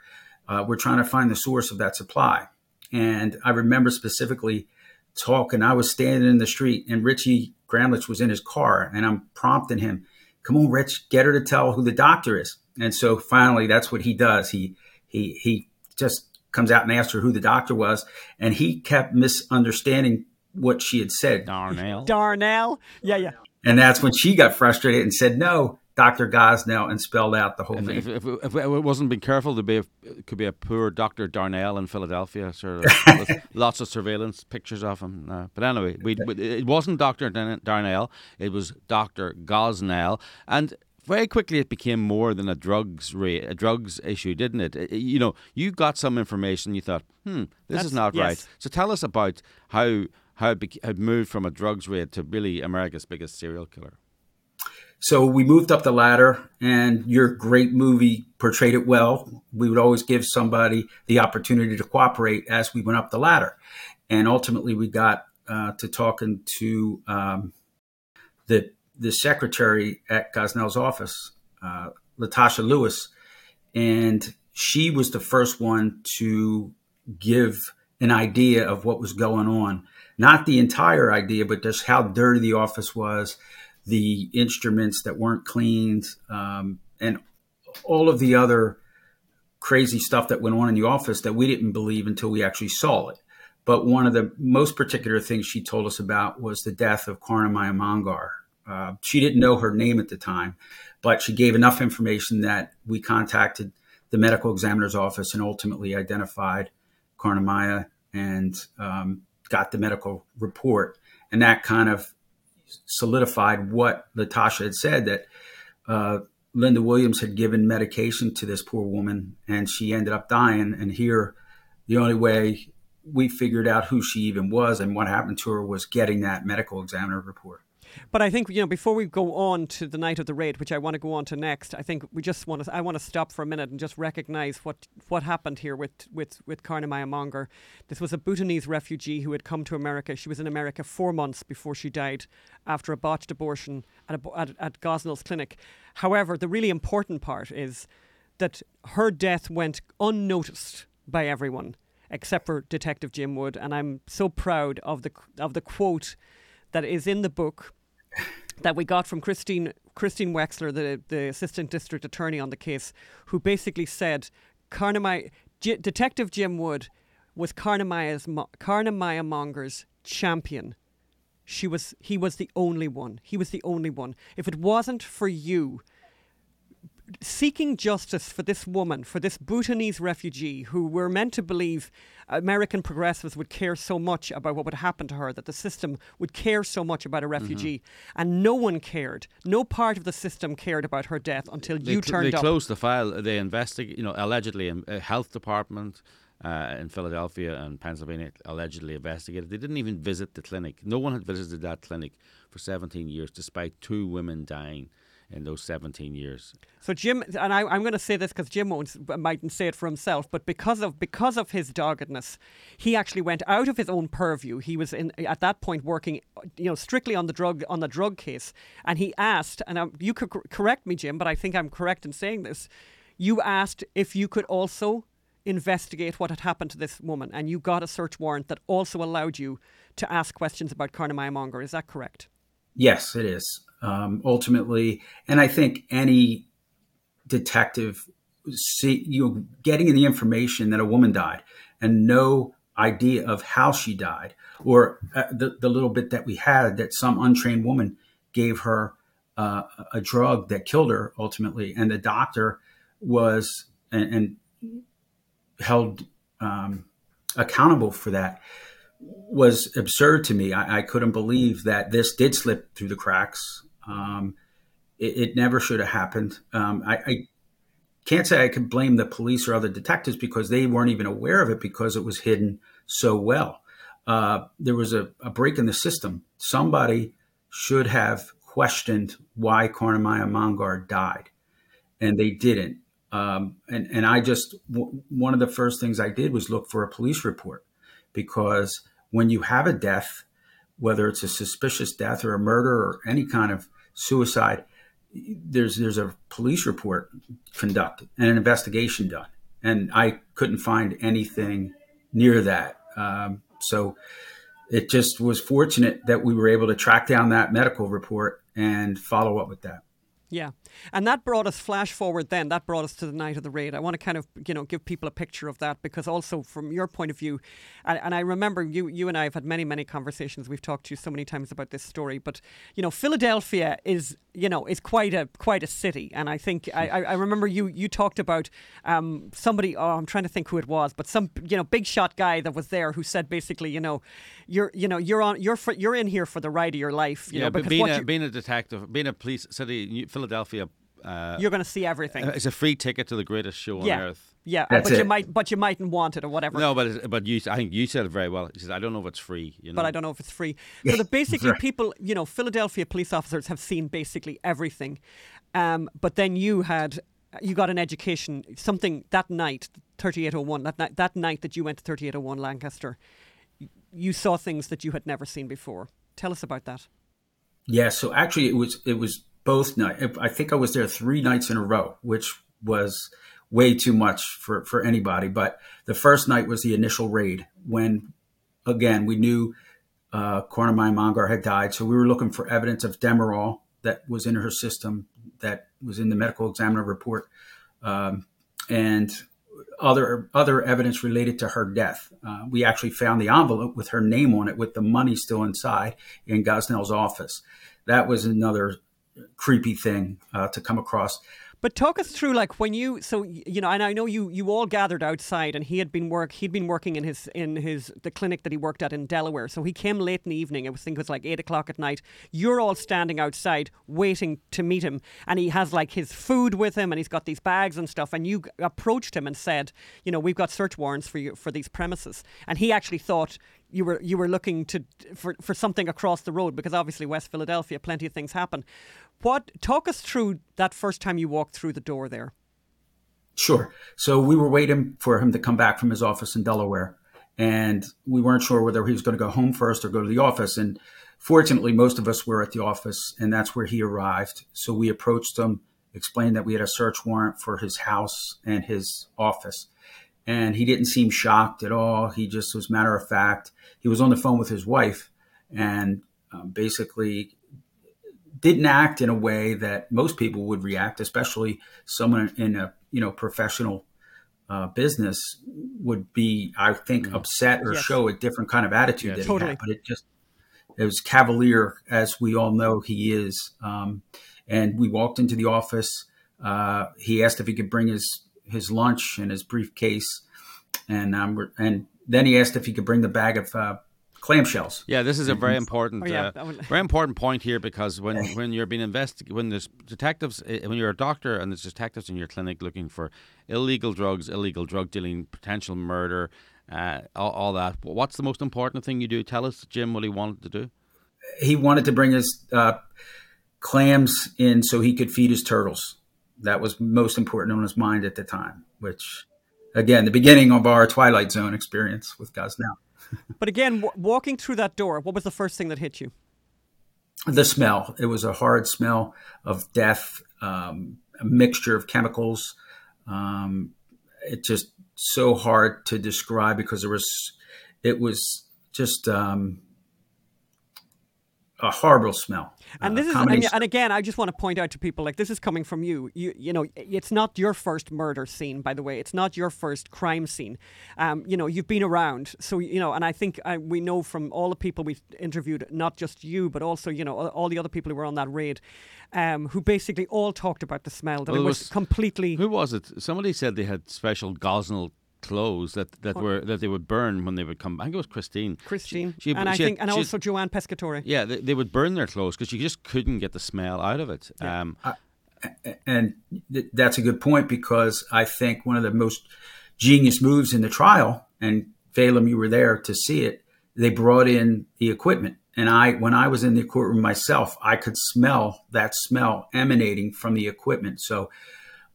uh, we're trying to find the source of that supply. And I remember specifically talking, I was standing in the street and Richie Gramlich was in his car and I'm prompting him, come on, Rich, get her to tell who the doctor is. And so finally, that's what he does. He, he, he just comes out and asks her who the doctor was. And he kept misunderstanding what she had said. Darnell. Darnell. Yeah, yeah. And that's when she got frustrated and said, no, Dr. Gosnell, and spelled out the whole If, name. if, if, if it wasn't being careful, there'd be a, it could be a poor Dr. Darnell in Philadelphia, sort of, with lots of surveillance pictures of him. Uh, but anyway, we, we- it wasn't Dr. Darnell, it was Dr. Gosnell. And very quickly it became more than a drugs rate, a drugs issue, didn't it? You know, you got some information, you thought, hmm, this That's- is not yes. right. So tell us about how how it, bec- had moved from a drugs raid to really America's biggest serial killer. So we moved up the ladder, and your great movie portrayed it well. We would always give somebody the opportunity to cooperate as we went up the ladder. And ultimately, we got uh, to talking to um, the, the secretary at Gosnell's office, uh, Latasha Lewis. And she was the first one to give an idea of what was going on. Not the entire idea, but just how dirty the office was, the instruments that weren't cleaned, um, and all of the other crazy stuff that went on in the office that we didn't believe until we actually saw it. But one of the most particular things she told us about was the death of Karnamaya Mongar. Uh, she didn't know her name at the time, but she gave enough information that we contacted the medical examiner's office and ultimately identified Karnamaya and um, got the medical report. And that kind of solidified what Latasha had said that uh, Linda Williams had given medication to this poor woman and she ended up dying. And here, the only way we figured out who she even was and what happened to her was getting that medical examiner report. But I think you know before we go on to the night of the raid, which I want to go on to next, I think we just want to I want to stop for a minute and just recognise what what happened here with with with Karnamaya Mongar. This was a Bhutanese refugee who had come to America. She was in America four months before she died after a botched abortion at a, at, at Gosnell's clinic. However, the really important part is that her death went unnoticed by everyone except for Detective Jim Wood, and I'm so proud of the of the quote that is in the book that we got from Christine Christine Wechsler, the the assistant district attorney on the case, who basically said Karnamaya, J- Detective Jim Wood was Karnamaya's Karnamaya Mongar's champion. She was he was the only one. He was the only one. If it wasn't for you seeking justice for this woman, for this Bhutanese refugee who we're meant to believe American progressives would care so much about what would happen to her, that the system would care so much about a refugee. And no one cared. No part of the system cared about her death until They you cl- turned they up. closed the file. They investigate, you know, allegedly, um, a health department uh, in Philadelphia and Pennsylvania allegedly investigated. They didn't even visit the clinic. No one had visited that clinic for 17 years, despite two women dying in those 17 years. So Jim, and I, I'm going to say this because Jim won't, mightn't say it for himself, but because of because of his doggedness, he actually went out of his own purview. He was in at that point working, you know, strictly on the drug on the drug case, and he asked, and um, you could correct me, Jim, but I think I'm correct in saying this. You asked if you could also investigate what had happened to this woman, and you got a search warrant that also allowed you to ask questions about Karnamaya Mongar. Is that correct? Yes, it is. Um, ultimately, and I think any detective see you know, getting the information that a woman died and no idea of how she died, or uh, the, the little bit that we had that some untrained woman gave her uh, a drug that killed her ultimately, and the doctor was and, and held um, accountable for that was absurd to me. I, I, couldn't believe that this did slip through the cracks. Um, it, it, never should have happened. Um, I, I, can't say I can blame the police or other detectives because they weren't even aware of it because it was hidden so well. Uh, there was a, a, break in the system. Somebody should have questioned why Karnamaya Mongar died, and they didn't. Um, and and I just w- one of the first things I did was look for a police report because when you have a death, whether it's a suspicious death or a murder or any kind of suicide, there's there's a police report conducted and an investigation done, and I couldn't find anything near that. Um, so it just was fortunate that we were able to track down that medical report and follow up with that. Yeah. And that brought us flash forward then, that brought us to the night of the raid. I want to kind of, you know, give people a picture of that because also from your point of view, and, and I remember you you and I have had many, many conversations. We've talked to you so many times about this story. But, you know, Philadelphia is, you know, is quite a quite a city. And I think I, I remember you you talked about um, somebody, oh, I'm trying to think who it was, but some, you know, big shot guy that was there who said basically, you know, you're you know, you're on you're for, you're in here for the ride of your life. You yeah, know, because being a, being a detective, being a police city, Philadelphia uh, You're going to see everything. It's a free ticket to the greatest show yeah. on earth. Yeah, That's but it. you might, but you mightn't want it or whatever. No, but but you, I think you said it very well. He says, "I don't know if it's free." You know? But I don't know if it's free. So that basically, people, you know, Philadelphia police officers have seen basically everything. Um, but then you had, you got an education, something that night, 3801, that night, that night that you went to 3801 Lancaster, you saw things that you had never seen before. Tell us about that. Yeah, so actually, it was it was both nights. I think I was there three nights in a row, which was way too much for, for anybody. But the first night was the initial raid when, again, we knew uh, Karnamaya Mongar had died. So we were looking for evidence of Demerol that was in her system, that was in the medical examiner report, um, and other other evidence related to her death. Uh, we actually found the envelope with her name on it, with the money still inside, in Gosnell's office. That was another creepy thing uh, to come across. But talk us through like when you so you know and I know you you all gathered outside and he had been work he'd been working in his in his the clinic that he worked at in Delaware. So he came late in the evening. I was think it was like eight o'clock at night. You're all standing outside waiting to meet him. And he has like his food with him and he's got these bags and stuff. And you approached him and said you know we've got search warrants for you for these premises. And he actually thought you were you were looking to for for something across the road because obviously West Philadelphia plenty of things happen what talk us through that first time you walked through the door there? Sure. So we were waiting for him to come back from his office in Delaware, and we weren't sure whether he was going to go home first or go to the office. And fortunately, most of us were at the office, and that's where he arrived. So we approached him, explained that we had a search warrant for his house and his office. And he didn't seem shocked at all. He just was matter of fact. He was on the phone with his wife and um, basically didn't act in a way that most people would react, especially someone in a you know professional uh, business would be, I think, mm. upset or yes. show a different kind of attitude yes, that totally. he had. But it just it was cavalier, as we all know he is. Um, and we walked into the office. Uh, he asked if he could bring his his lunch and his briefcase, and um, and then he asked if he could bring the bag of uh, clamshells. Yeah, this is a very important, oh, yeah. uh, very important point here because when, when you're being investigated, when there's detectives, eh, when you're a doctor and there's detectives in your clinic looking for illegal drugs, illegal drug dealing, potential murder, uh, all, all, that. What's the most important thing you do? Tell us, Jim, what he wanted to do. He wanted to bring his uh, clams in so he could feed his turtles. That was most important on his mind at the time. Which, again, the beginning of our Twilight Zone experience with Gosnell but again, w- walking through that door, what was the first thing that hit you? The smell. It was a hard smell of death, um, a mixture of chemicals. Um, it just so hard to describe because there was, it was just um, a horrible smell. And Uh, this is, and, and again, I just want to point out to people like this is coming from you. You, you know, it's not your first murder scene, by the way. It's not your first crime scene. Um, you know, you've been around, so you know. And I think uh, we know from all the people we've interviewed, not just you, but also you know all, all the other people who were on that raid, um, who basically all talked about the smell that Well, it it was, was- completely. Who was it? Somebody said they had special Gosnell clothes that, that were that they would burn when they would come. I think it was Christine. Christine, She- and I she had- think, and she had- also Joanne Pescatore. Yeah, they, they would burn their clothes because you just couldn't get the smell out of it. Um, and th- that's a good point because I think one of the most genius moves in the trial, and Phelim, you were there to see it. They brought in the equipment, and I, when I was in the courtroom myself, I could smell that smell emanating from the equipment. So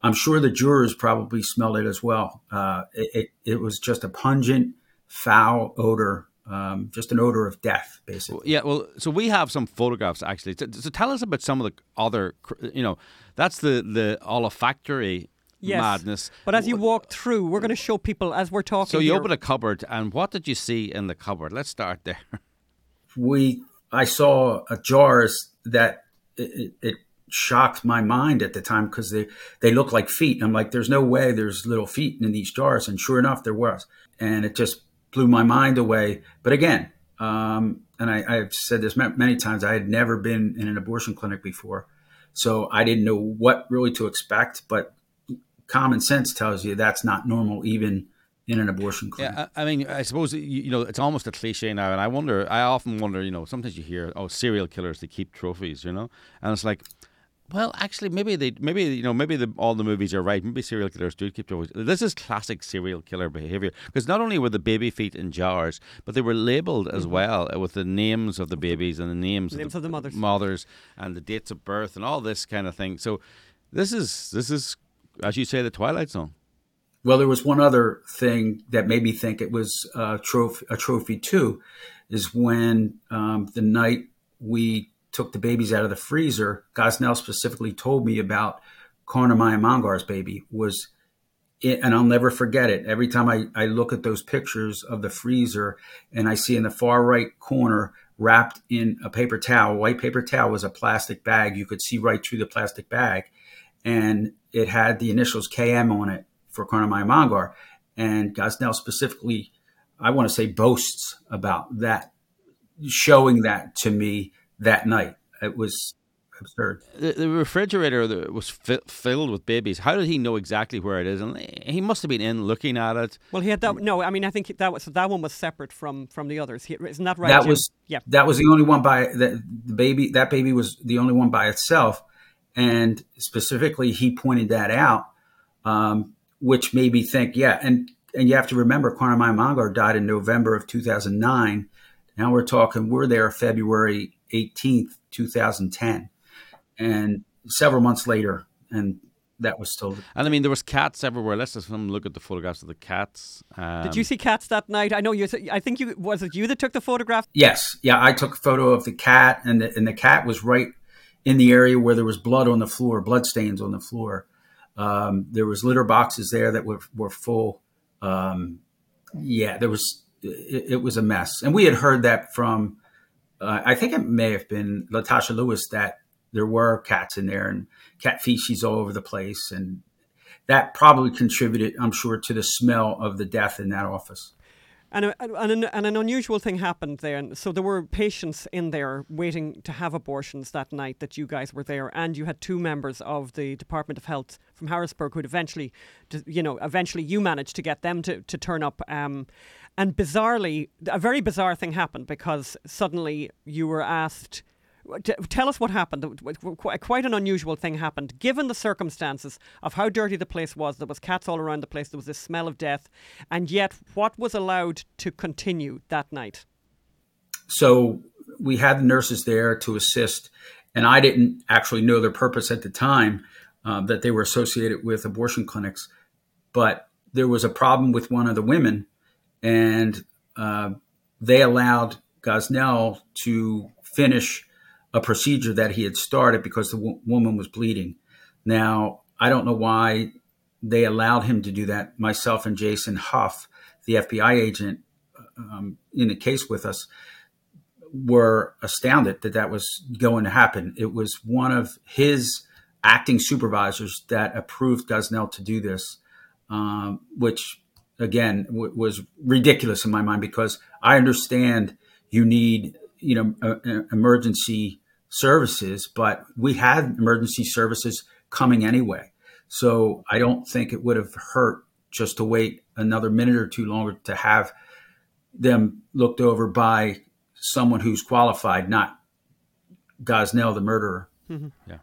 I'm sure the jurors probably smelled it as well. Uh, it, it, it was just a pungent, foul odor, um, just an odor of death, basically. Yeah, well, so we have some photographs actually. So, so tell us about some of the other, you know, that's the the olfactory Yes. madness. But as you walk through, we're going to show people as we're talking. so you here- open a cupboard, and what did you see in the cupboard? Let's start there. we I saw uh, jars that it, it, it shocked my mind at the time because they they look like feet. I'm like, there's no way there's little feet in these jars, and sure enough, there was, and it just blew my mind away. But again, um, and I, I've said this many times, I had never been in an abortion clinic before, so I didn't know what really to expect. But common sense tells you that's not normal, even in an abortion clinic. Yeah, I, mean, I suppose you know it's almost a cliche now, and I wonder. I often wonder. You know, sometimes you hear, "Oh, serial killers they keep trophies," you know, and it's like, well, actually, maybe they, maybe you know, maybe the, all the movies are right. Maybe serial killers do keep trophies. This is classic serial killer behavior because not only were the baby feet in jars, but they were labeled as well uh, with the names of the babies and the names, Names of the mothers. mothers and the dates of birth and all this kind of thing. So, this is this is, as you say, the Twilight Zone. Well, there was one other thing that made me think it was a trophy, a trophy too, is when um, the night we took the babies out of the freezer, Gosnell specifically told me about Karnamaya Mongar's baby was, it, and I'll never forget it. Every time I, I look at those pictures of the freezer and I see in the far right corner wrapped in a paper towel, white paper towel was a plastic bag. You could see right through the plastic bag and it had the initials KM on it for Karnamaya Mongar. And Gosnell specifically, I want to say, boasts about that, showing that to me that night. It was absurd. the, the refrigerator was fi- filled with babies. How did he know exactly where it is? And he must have been in looking at it. Well, he had that. No, I mean, I think that was that one was separate from from the others. He, isn't that right? that Jim? was yeah. that was the only one by the, the baby. That baby was the only one by itself, and specifically, he pointed that out, um, which made me think, yeah, and and you have to remember, Karnamaya Mongar died in November of 2009. Now we're talking, we're there February 18th, 2010, and several months later, and that was still And I mean, there was cats everywhere. Let's just look at the photographs of the cats. Um, Did you see cats that night? I know you. I think you was it you that took the photograph. Yes, yeah. I took a photo of the cat, and the and the cat was right in the area where there was blood on the floor, blood stains on the floor. Um, there was litter boxes there that were were full. Um, yeah, there was. It, it was a mess, and we had heard that from. Uh, I think it may have been Latasha Lewis that there were cats in there and cat feces all over the place, and that probably contributed, I'm sure, to the smell of the death in that office. And, a, and, an, and an unusual thing happened there. And So there were patients in there waiting to have abortions that night that you guys were there, and you had two members of the Department of Health from Harrisburg who'd eventually, you know, eventually you managed to get them to, to turn up. Um, and bizarrely, a very bizarre thing happened because suddenly you were asked. Tell us what happened. Quite an unusual thing happened, given the circumstances of how dirty the place was. There was cats all around the place. There was this smell of death, and yet, what was allowed to continue that night? so we had the nurses there to assist, and I didn't actually know their purpose at the time um, that they were associated with abortion clinics, but there was a problem with one of the women, and uh, they allowed Gosnell to finish a procedure that he had started because the w- woman was bleeding. Now I don't know why they allowed him to do that. Myself and Jason Huff, the FBI agent um, in the case with us, were astounded that that was going to happen. It was one of his acting supervisors that approved Gosnell to do this, um, which again w- was ridiculous in my mind because I understand you need you know uh, emergency services, but we had emergency services coming anyway. So I don't think it would have hurt just to wait another minute or two longer to have them looked over by someone who's qualified, not Gosnell, the murderer. Mm-hmm. Yeah.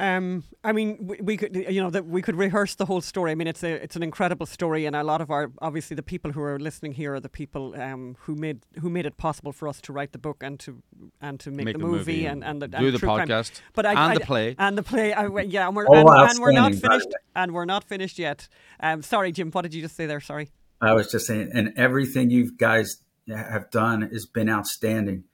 Um, I mean, we, we could, you know, that we could rehearse the whole story. I mean, it's a, it's an incredible story, and a lot of our, obviously, the people who are listening here are the people um, who made who made it possible for us to write the book and to and to make, Make the, the movie, movie and and the, do and the true crime. podcast but I, and I- the play. and the play. I, yeah, and we're Oh, and, and we're not outstanding, by the finished, and we're not finished yet. Um, sorry, Jim. What did you just say there? Sorry. I was just saying, and everything you guys have done has been outstanding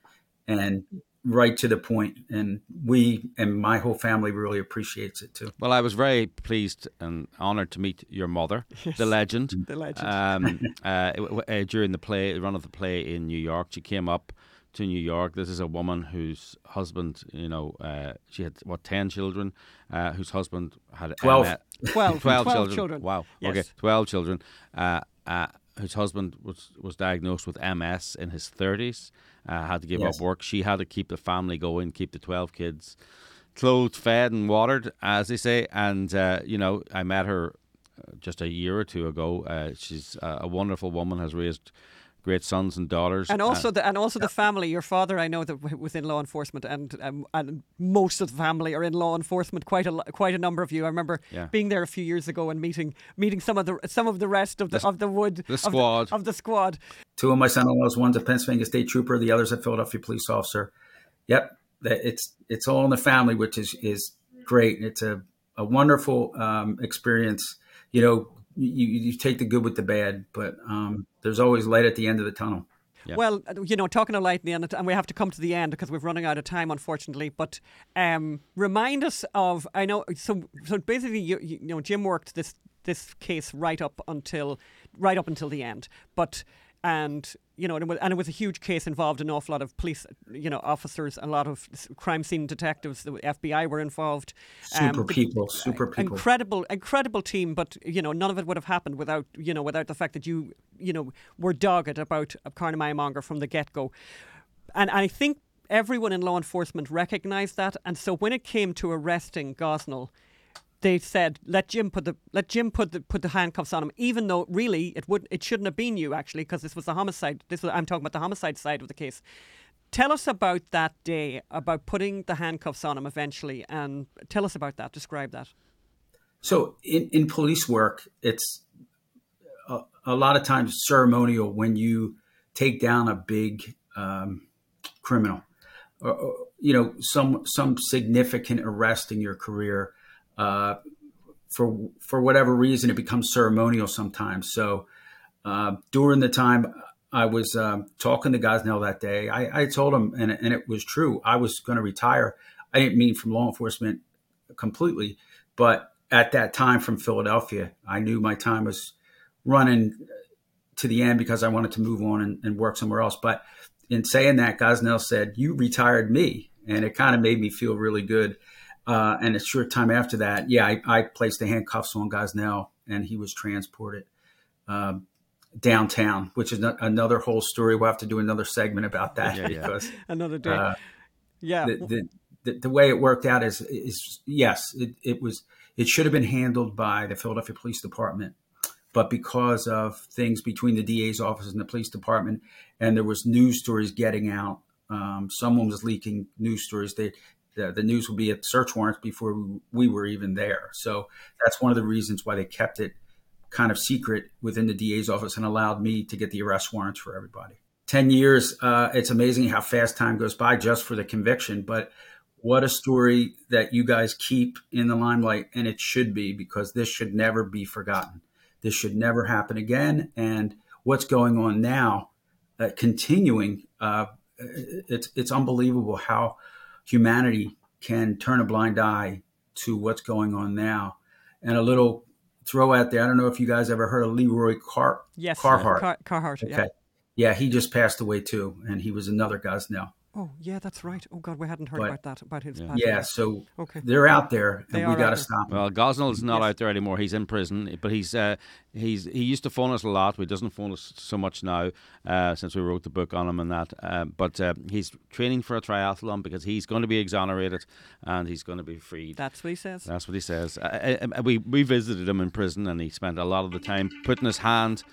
and right to the. And we and my whole family really appreciates it too. Well, I was very pleased and honoured to meet your mother, the legend. The legend. Um, uh, w- w- uh, during the play, the run of the play in New York, she came up to New York. This is a woman whose husband, you know, uh, she had what ten children, uh, whose husband had Twelve. MS 12, 12 12 children. children. Wow. Yes. Okay, twelve children. Whose husband was was diagnosed with MS in his thirties. Uh, had to give Yes. up work. She had to keep the family going, keep the twelve kids clothed, fed, and watered, as they say. And uh, you know, I met her uh, just a year or two ago. Uh, she's uh, a wonderful woman. Has raised great sons and daughters. And Uh, also the and also the family. Your father, I know that w- was in law enforcement, and um, and most of the family are in law enforcement. Quite a quite a number of you. I remember Yeah. being there a few years ago and meeting meeting some of the some of the rest of the of the wood the of squad. of the squad. Two of my son-in-laws, one's a Pennsylvania State Trooper, the other's a Philadelphia police officer. Yep, it's it's all in the family, which is is great. It's a a wonderful um, experience. You know, you, you take the good with the bad, but um, there's always light at the end of the tunnel. Yeah. Well, uh, you know, talking of light in the end, and we have to come to the end because we're running out of time, unfortunately. But um, remind us of I know so so basically you, you know Jim worked this this case right up until right up until the end, but. And you know, and it, was, and it was a huge case involved an awful lot of police, you know, officers, a lot of crime scene detectives. The FBI were involved. Super Um, people, super people. incredible incredible team but you know none of it would have happened without you know without the fact that you you know were dogged about Karnamaya Mongar from the get-go and I think everyone in law enforcement recognized that and so when it came to arresting Gosnell they said let Jim put the let Jim put the put the handcuffs on him even though really it would it shouldn't have been you actually because this was a homicide this was I'm talking about the homicide side of the case Tell us about that day, about putting the handcuffs on him eventually, and tell us about that. Describe that. So in, in police work, it's a, a lot of times ceremonial when you take down a big um, criminal, or, or, you know, some some significant arrest in your career. Uh, for for whatever reason, it becomes ceremonial sometimes. So uh, during the time I was um, talking to Gosnell that day, I, I told him, and, and it was true, I was going to retire. I didn't mean from law enforcement completely, but at that time from Philadelphia, I knew my time was running to the end because I wanted to move on and, and work somewhere else. But in saying that, Gosnell said, You retired me. And it kind of made me feel really good. Uh, and a short time after that, yeah, I, I placed the handcuffs on Gosnell and he was transported um, downtown, which is no- another whole story. We'll have to do another segment about that Yeah, yeah. because Another day. uh, yeah. the, the, the, the way it worked out is, is yes, it, it was, it should have been handled by the Philadelphia Police Department. But because of things between the DA's office and the police department, and there was news stories getting out, um, someone was leaking news stories. They, the, the news would be at search warrants before we were even there. So that's one of the reasons why they kept it kind of secret within the DA's office and allowed me to get the arrest warrants for everybody. 10 years, uh, it's amazing how fast time goes by just for the conviction. But what a story that you guys keep in the limelight, and it should be because this should never be forgotten. This should never happen again. And what's going on now, uh, continuing, uh, it's it's unbelievable how humanity can turn a blind eye to what's going on now. And a little throw out there. I don't know if you guys ever heard of Leroy Car- yes. Carhart. Car- Carhart. Yeah. Okay. Yeah, he just passed away too, and he was another Gosnell. Oh, yeah, that's right. Oh God, we hadn't heard But- about that about his. Yeah. Yeah, so Okay. they're out there, They we are got to stop them. Well, Gosnell's not Yes. out there anymore. He's in prison, but he's uh, he's he used to phone us a lot. He doesn't phone us so much now uh, since we wrote the book on him and that. Uh, but uh, he's training for a triathlon because he's going to be exonerated and he's going to be freed. That's what he says. That's what he says. Uh, uh, uh, we we visited him in prison, and he spent a lot of the time putting his hand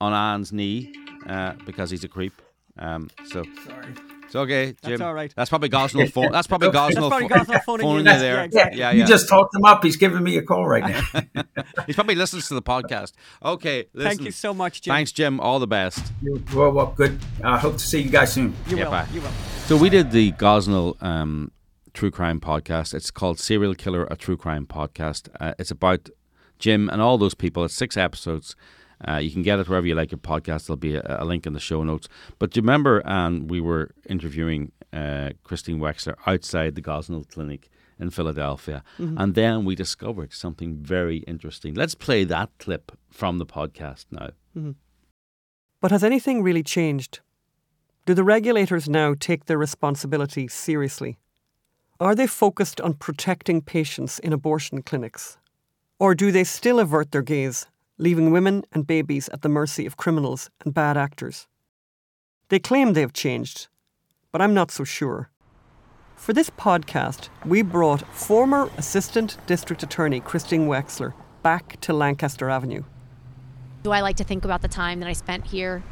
on Anne's knee uh, because he's a creep. Um, so Sorry. It's okay, Jim. That's all right. That's probably Gosnell phone. That's probably That's Gosnell, probably Gosnell phoning you. you there. yeah, exactly. yeah, You just talked him up. He's giving me a call right now. He probably listens to the podcast. Okay, listen. Thank you so much, Jim. Thanks, Jim. All the best. well, well, good. I hope to see you guys soon. You Yeah, will. bye. You will. So we did the Gosnell um, true crime podcast. It's called Serial Killer, a true crime podcast. Uh, it's about Jim and all those people. It's six episodes. Uh, you can get it wherever you like your podcast. There'll be a, a link in the show notes. But do you remember, um, we were interviewing uh, Christine Wechsler outside the Gosnell Clinic in Philadelphia, and then we discovered something very interesting. Let's play that clip from the podcast now. But has anything really changed? Do the regulators now take their responsibility seriously? Are they focused on protecting patients in abortion clinics? Or do they still avert their gaze, leaving women and babies at the mercy of criminals and bad actors? They claim they have changed, but I'm not so sure. For this podcast, we brought former Assistant District Attorney Christine Wechsler back to Lancaster Avenue. Do I like to think about the time that I spent here?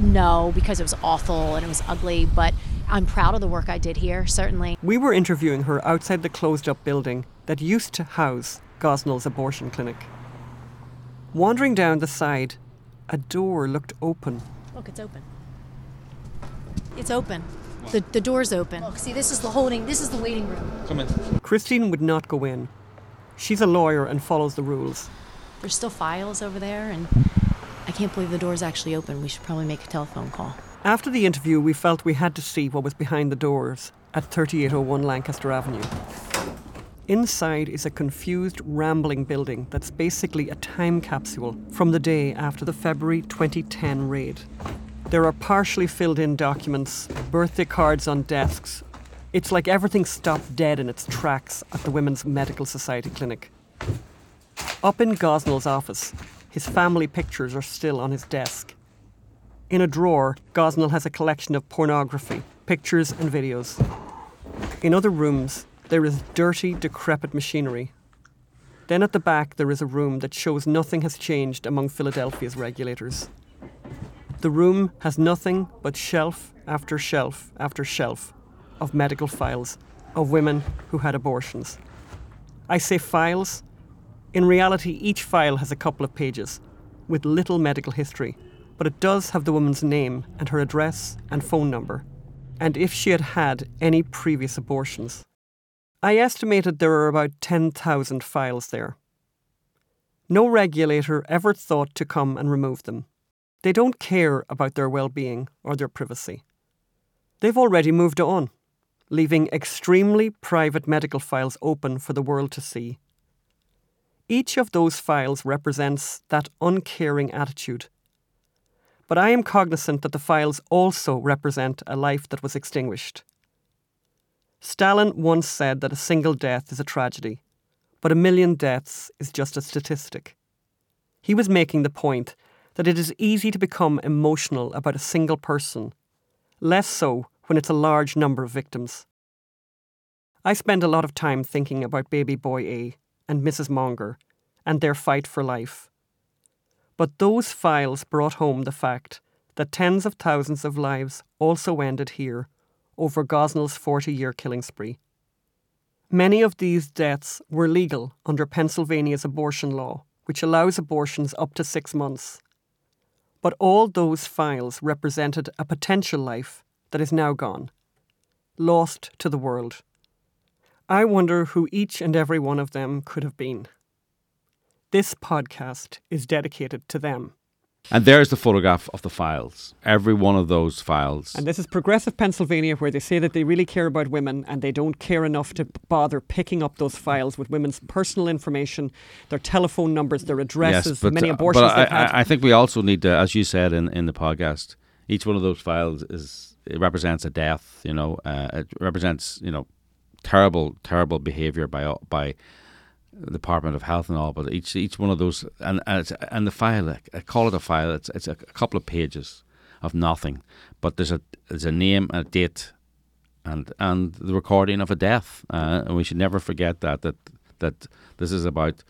No, because it was awful and it was ugly, but I'm proud of the work I did here, certainly. We were interviewing her outside the closed up building that used to house Gosnell's abortion clinic. Wandering down the side, a door looked open. Look, it's open. It's open. The, the door's open. Look, see, this is the holding, this is the waiting room. Come in. Christine would not go in. She's a lawyer and follows the rules. There's still files over there, and I can't believe the door's actually open. We should probably make a telephone call. After the interview, we felt we had to see what was behind the doors at 3801 Lancaster Avenue. Inside is a confused, rambling building that's basically a time capsule from the day after the February 2010 raid. There are partially filled in documents, birthday cards on desks. It's like everything stopped dead in its tracks at the Women's Medical Society clinic. Up in Gosnell's office, his family pictures are still on his desk. In a drawer, Gosnell has a collection of pornography, pictures, and videos. In other rooms, there is dirty, decrepit machinery. Then at the back, there is a room that shows nothing has changed among Philadelphia's regulators. The room has nothing but shelf after shelf after shelf of medical files of women who had abortions. I say files. In reality, each file has a couple of pages with little medical history, but it does have the woman's name and her address and phone number, and if she had had any previous abortions. I estimated there are about 10,000 files there. No regulator ever thought to come and remove them. They don't care about their well being or their privacy. They've already moved on, leaving extremely private medical files open for the world to see. Each of those files represents that uncaring attitude. But I am cognizant that the files also represent a life that was extinguished. Stalin once said that a single death is a tragedy, but a million deaths is just a statistic. He was making the point that it is easy to become emotional about a single person, less so when it's a large number of victims. I spend a lot of time thinking about baby boy A and Mrs. Mongar and their fight for life. But those files brought home the fact that tens of thousands of lives also ended here over Gosnell's 40 year killing spree. Many of these deaths were legal under Pennsylvania's abortion law, which allows abortions up to six months. But all those files represented a potential life that is now gone, lost to the world. I wonder who each and every one of them could have been. This podcast is dedicated to them, And there's the photograph of the files. Every one of those files. And this is progressive Pennsylvania, where they say that they really care about women and they don't care enough to bother picking up those files with women's personal information, their telephone numbers, their addresses, the many uh, abortions but I, they've had. I, I think we also need to, as you said in, in the podcast, each one of those files is it represents a death. You know, uh, it represents you know terrible, terrible behaviour by by Department of Health and all. But each each one of those and and, and the file, I call it a file. It's it's a, couple of pages of nothing, but there's a there's a name, a date, and and the recording of a death. Uh, and we should never forget that that that this is about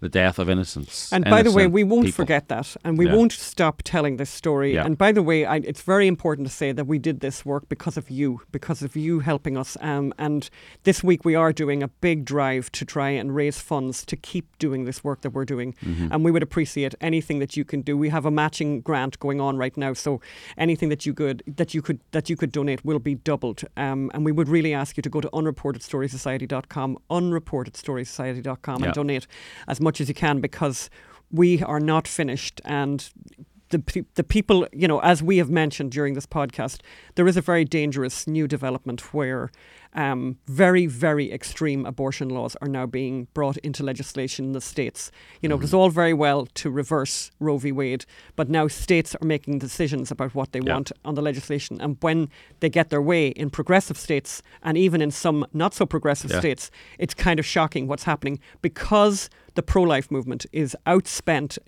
the death of innocence. And by the way, we won't people. forget that, and we Yeah. won't stop telling this story. Yeah. And by the way, I, it's very important to say that we did this work because of you, because of you helping us. Um, and this week we are doing a big drive to try and raise funds to keep doing this work that we're doing. Mm-hmm. And we would appreciate anything that you can do. We have a matching grant going on right now, so anything that you could that you could that you could donate will be doubled. Um, and we would really ask you to go to unreportedstoriesociety.com, unreportedstoriesociety.com, Yeah. and donate as much as you can because we are not finished. And the, the people, you know, as we have mentioned during this podcast, there is a very dangerous new development where um, very, very extreme abortion laws are now being brought into legislation in the states. You know, it was all very well to reverse Roe v. Wade, but now states are making decisions about what they Yeah. want on the legislation. And when they get their way in progressive states and even in some not so progressive Yeah. states, it's kind of shocking what's happening because the pro life movement is outspent,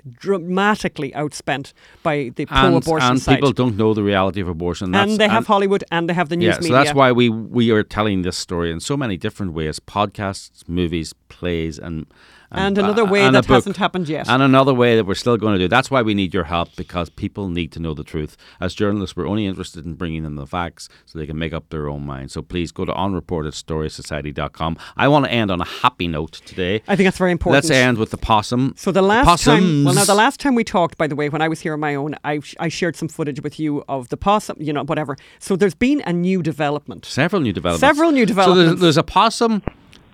dramatically outspent by the pro and, abortion and people don't know the reality of abortion. That's- and they have Hollywood and they have the news yeah, media. so that's why we we are telling this story in so many different ways: podcasts, movies, plays, and And uh, another way and that hasn't happened yet. And another way that we're still going to do. That's why we need your help because people need to know the truth. As journalists, we're only interested in bringing them the facts so they can make up their own mind. So please go to unreportedstorysociety.com. I want to end on a happy note today. I think that's very important. Let's end with the possum. So the last time, well, now the last time we talked, by the way, when I was here on my own, I, I shared some footage with you of the possum, you know, whatever. So there's been a new development. Several new developments. Several new developments. So there's, there's a possum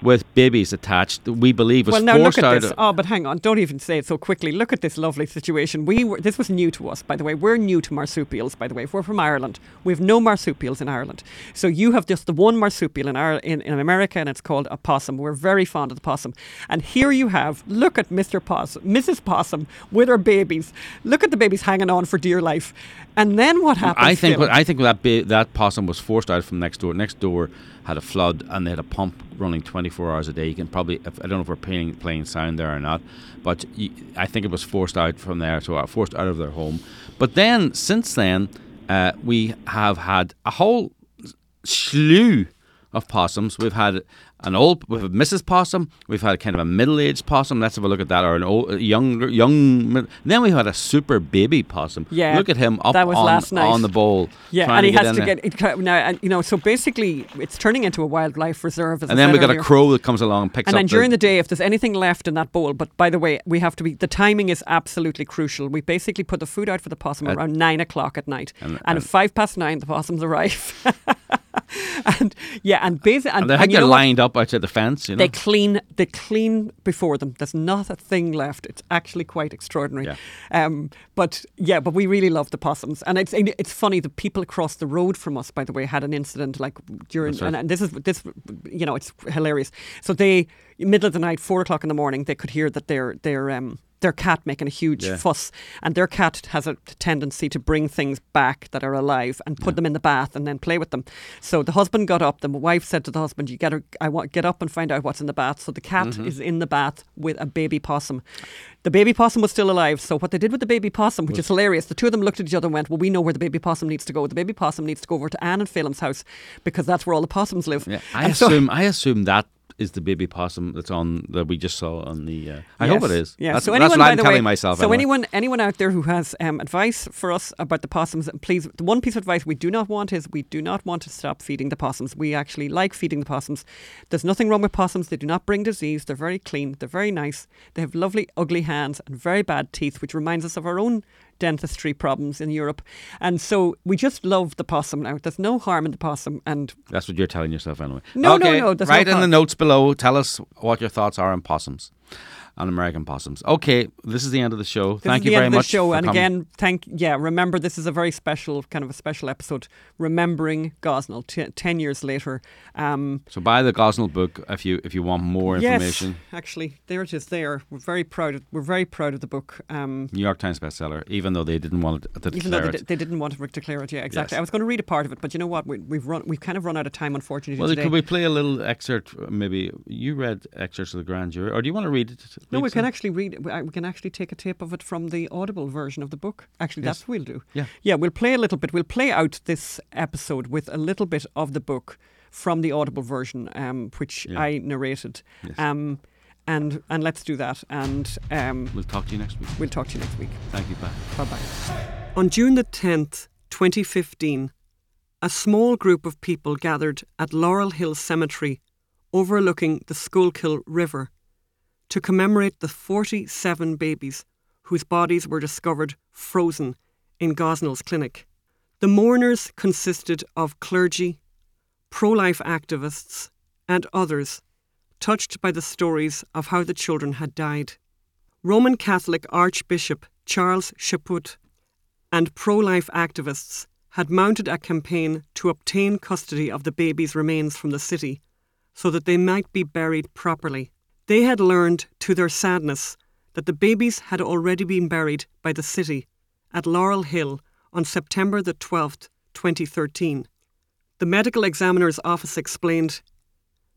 with babies attached that we believe was well, now look forced at out this. of- Oh, but hang on! Don't even say it so quickly. Look at this lovely situation. We were. This was new to us, by the way. We're new to marsupials, by the way. We're from Ireland. We have no marsupials in Ireland. So you have just the one marsupial in, Ireland, in in America, and it's called a possum. We're very fond of the possum. And here you have. Look at Mr. Possum, Mrs. Possum, with her babies. Look at the babies hanging on for dear life. And then what happens? I think what- I think that ba- that possum was forced out from next door. Next door had a flood and they had a pump running 24 hours a day. You can probably I don't know if we're playing playing sound there or not, but I think it was forced out from there, so uh, forced out of their home. But then since then, uh, we have had a whole slew of possums. We've had an old, we've Mrs. Possum. We've had kind of a middle-aged possum. Let's have a look at that, or an old, a young, young. Then we had a super baby possum. Yeah, look at him up that was on, last night. on the bowl. Yeah, and he to has to there. get it, ca- now. And you know, so basically, it's turning into a wildlife reserve. I And then we got a crow that comes along and picks And up. And then during the day, if there's anything left in that bowl, but by the way, we have to be, the timing is absolutely crucial. We basically put the food out for the possum around nine o'clock at night. And- And, and- at five past nine, the possums arrive. and yeah, and basically, and, and they and had you you know lined up outside the fence. You know, They clean, they clean before them. There's not a thing left. It's actually quite extraordinary. Yeah. Um, but yeah, but we really love the possums, and it's it's funny. The people across the road from us, by the way, had an incident like during, right. and, and this is this, you know, it's hilarious. So they, middle of the night, four o'clock in the morning, they could hear that their their um their cat making a huge Yeah. fuss, and their cat has a tendency to bring things back that are alive and put them in the bath and then play with them. So the husband got up. The wife said to the husband, "You get her, I want get up and find out what's in the bath." So the cat Mm-hmm. is in the bath with a baby possum. The baby possum was still alive. So what they did with the baby possum, which is hilarious, the two of them looked at each other and went, "Well, we know where the baby possum needs to go. The baby possum needs to go over to Ann and Phelim's house because that's where all the possums live." yeah, I And so- assume I assume that is the baby possum that's on that we just saw on the. Uh, I hope it is. Yeah. That's, so that's anyone, what by I'm the telling way, myself. So anyway. anyone, anyone out there who has um, advice for us about the possums, please. The one piece of advice we do not want is we do not want to stop feeding the possums. We actually like feeding the possums. There's nothing wrong with possums. They do not bring disease. They're very clean. They're very nice. They have lovely, ugly hands and very bad teeth, which reminds us of our own dentistry problems in Europe. And so we just love the possum now. There's no harm in the possum, and That's what you're telling yourself anyway. No, no, okay, no, no Write in the notes below. Tell us what your thoughts are on possums. And American possums. Okay, this is the end of the show. This Thank you very much. show. for And coming. again, thank yeah. Remember, this is a very special kind of a special episode, remembering Gosnell t- ten years later. Um, so buy the Gosnell book if you if you want more information. Yes, actually, there it is. There, we're very proud. Of, we're very proud of the book. Um, New York Times bestseller, even though they didn't want it to even though they, it. di- they didn't want to declare it, yeah, exactly. Yes. I was going to read a part of it, but you know what? We, we've run. We've kind of run out of time, unfortunately. Well, today. could we play a little excerpt? Maybe you read excerpts of the grand jury, or do you want to read it? no, read we can actually read. We we can actually take a tape of it from the Audible version of the book. Actually, Yes. that's what we'll do. Yeah. yeah. We'll play a little bit. We'll play out this episode with a little bit of the book from the Audible version, um, which Yeah. I narrated. Yes. Um, and and let's do that. And um, We'll talk to you next week. we'll talk to you next week. Thank you. Bye. Bye bye. On June the 10th, 2015, a small group of people gathered at Laurel Hill Cemetery overlooking the Schuylkill River to commemorate the 47 babies whose bodies were discovered frozen in Gosnell's clinic. The mourners consisted of clergy, pro life activists, and others touched by the stories of how the children had died. Roman Catholic Archbishop Charles Chaput and pro life activists had mounted a campaign to obtain custody of the babies' remains from the city so that they might be buried properly. They had learned, to their sadness, that the babies had already been buried by the city at Laurel Hill on September the 12th, 2013. The medical examiner's office explained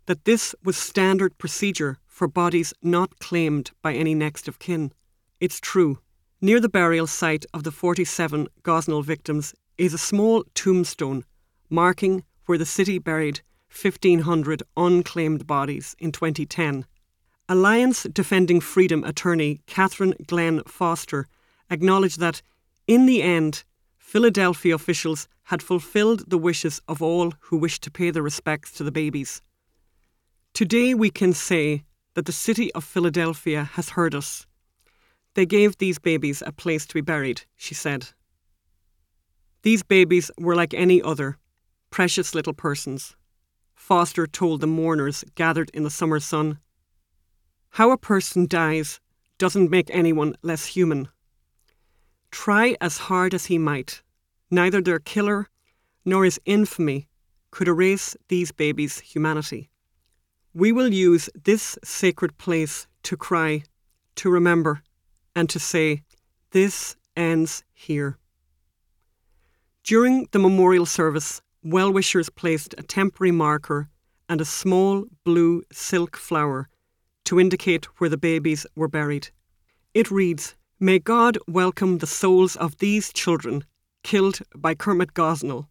that this was standard procedure for bodies not claimed by any next of kin. It's true. Near the burial site of the 47 Gosnell victims is a small tombstone marking where the city buried 1,500 unclaimed bodies in 2010. Alliance Defending Freedom attorney Catherine Glenn Foster acknowledged that, in the end, Philadelphia officials had fulfilled the wishes of all who wished to pay their respects to the babies. Today we can say that the city of Philadelphia has heard us. They gave these babies a place to be buried, she said. These babies were like any other, precious little persons. Foster told the mourners gathered in the summer sun. How a person dies doesn't make anyone less human. Try as hard as he might, neither their killer nor his infamy could erase these babies' humanity. We will use this sacred place to cry, to remember, and to say, This ends here. During the memorial service, well wishers placed a temporary marker and a small blue silk flower to indicate where the babies were buried. It reads May God welcome the souls of these children killed by Kermit Gosnell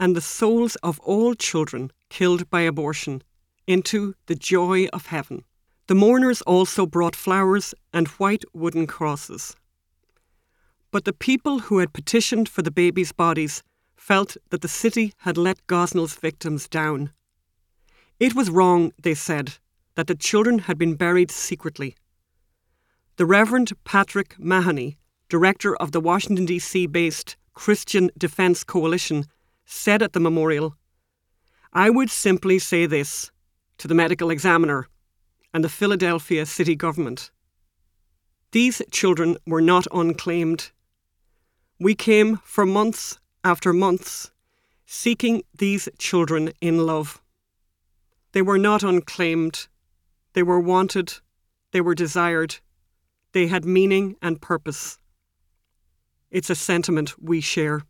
and the souls of all children killed by abortion into the joy of heaven. The mourners also brought flowers and white wooden crosses. But the people who had petitioned for the babies' bodies felt that the city had let Gosnell's victims down. It was wrong, they said, that the children had been buried secretly. The Reverend Patrick Mahoney, director of the Washington, D.C. based Christian Defense Coalition, said at the memorial I would simply say this to the medical examiner and the Philadelphia city government. These children were not unclaimed. We came for months after months seeking these children in love. They were not unclaimed. They were wanted. They were desired. They had meaning and purpose. It's a sentiment we share.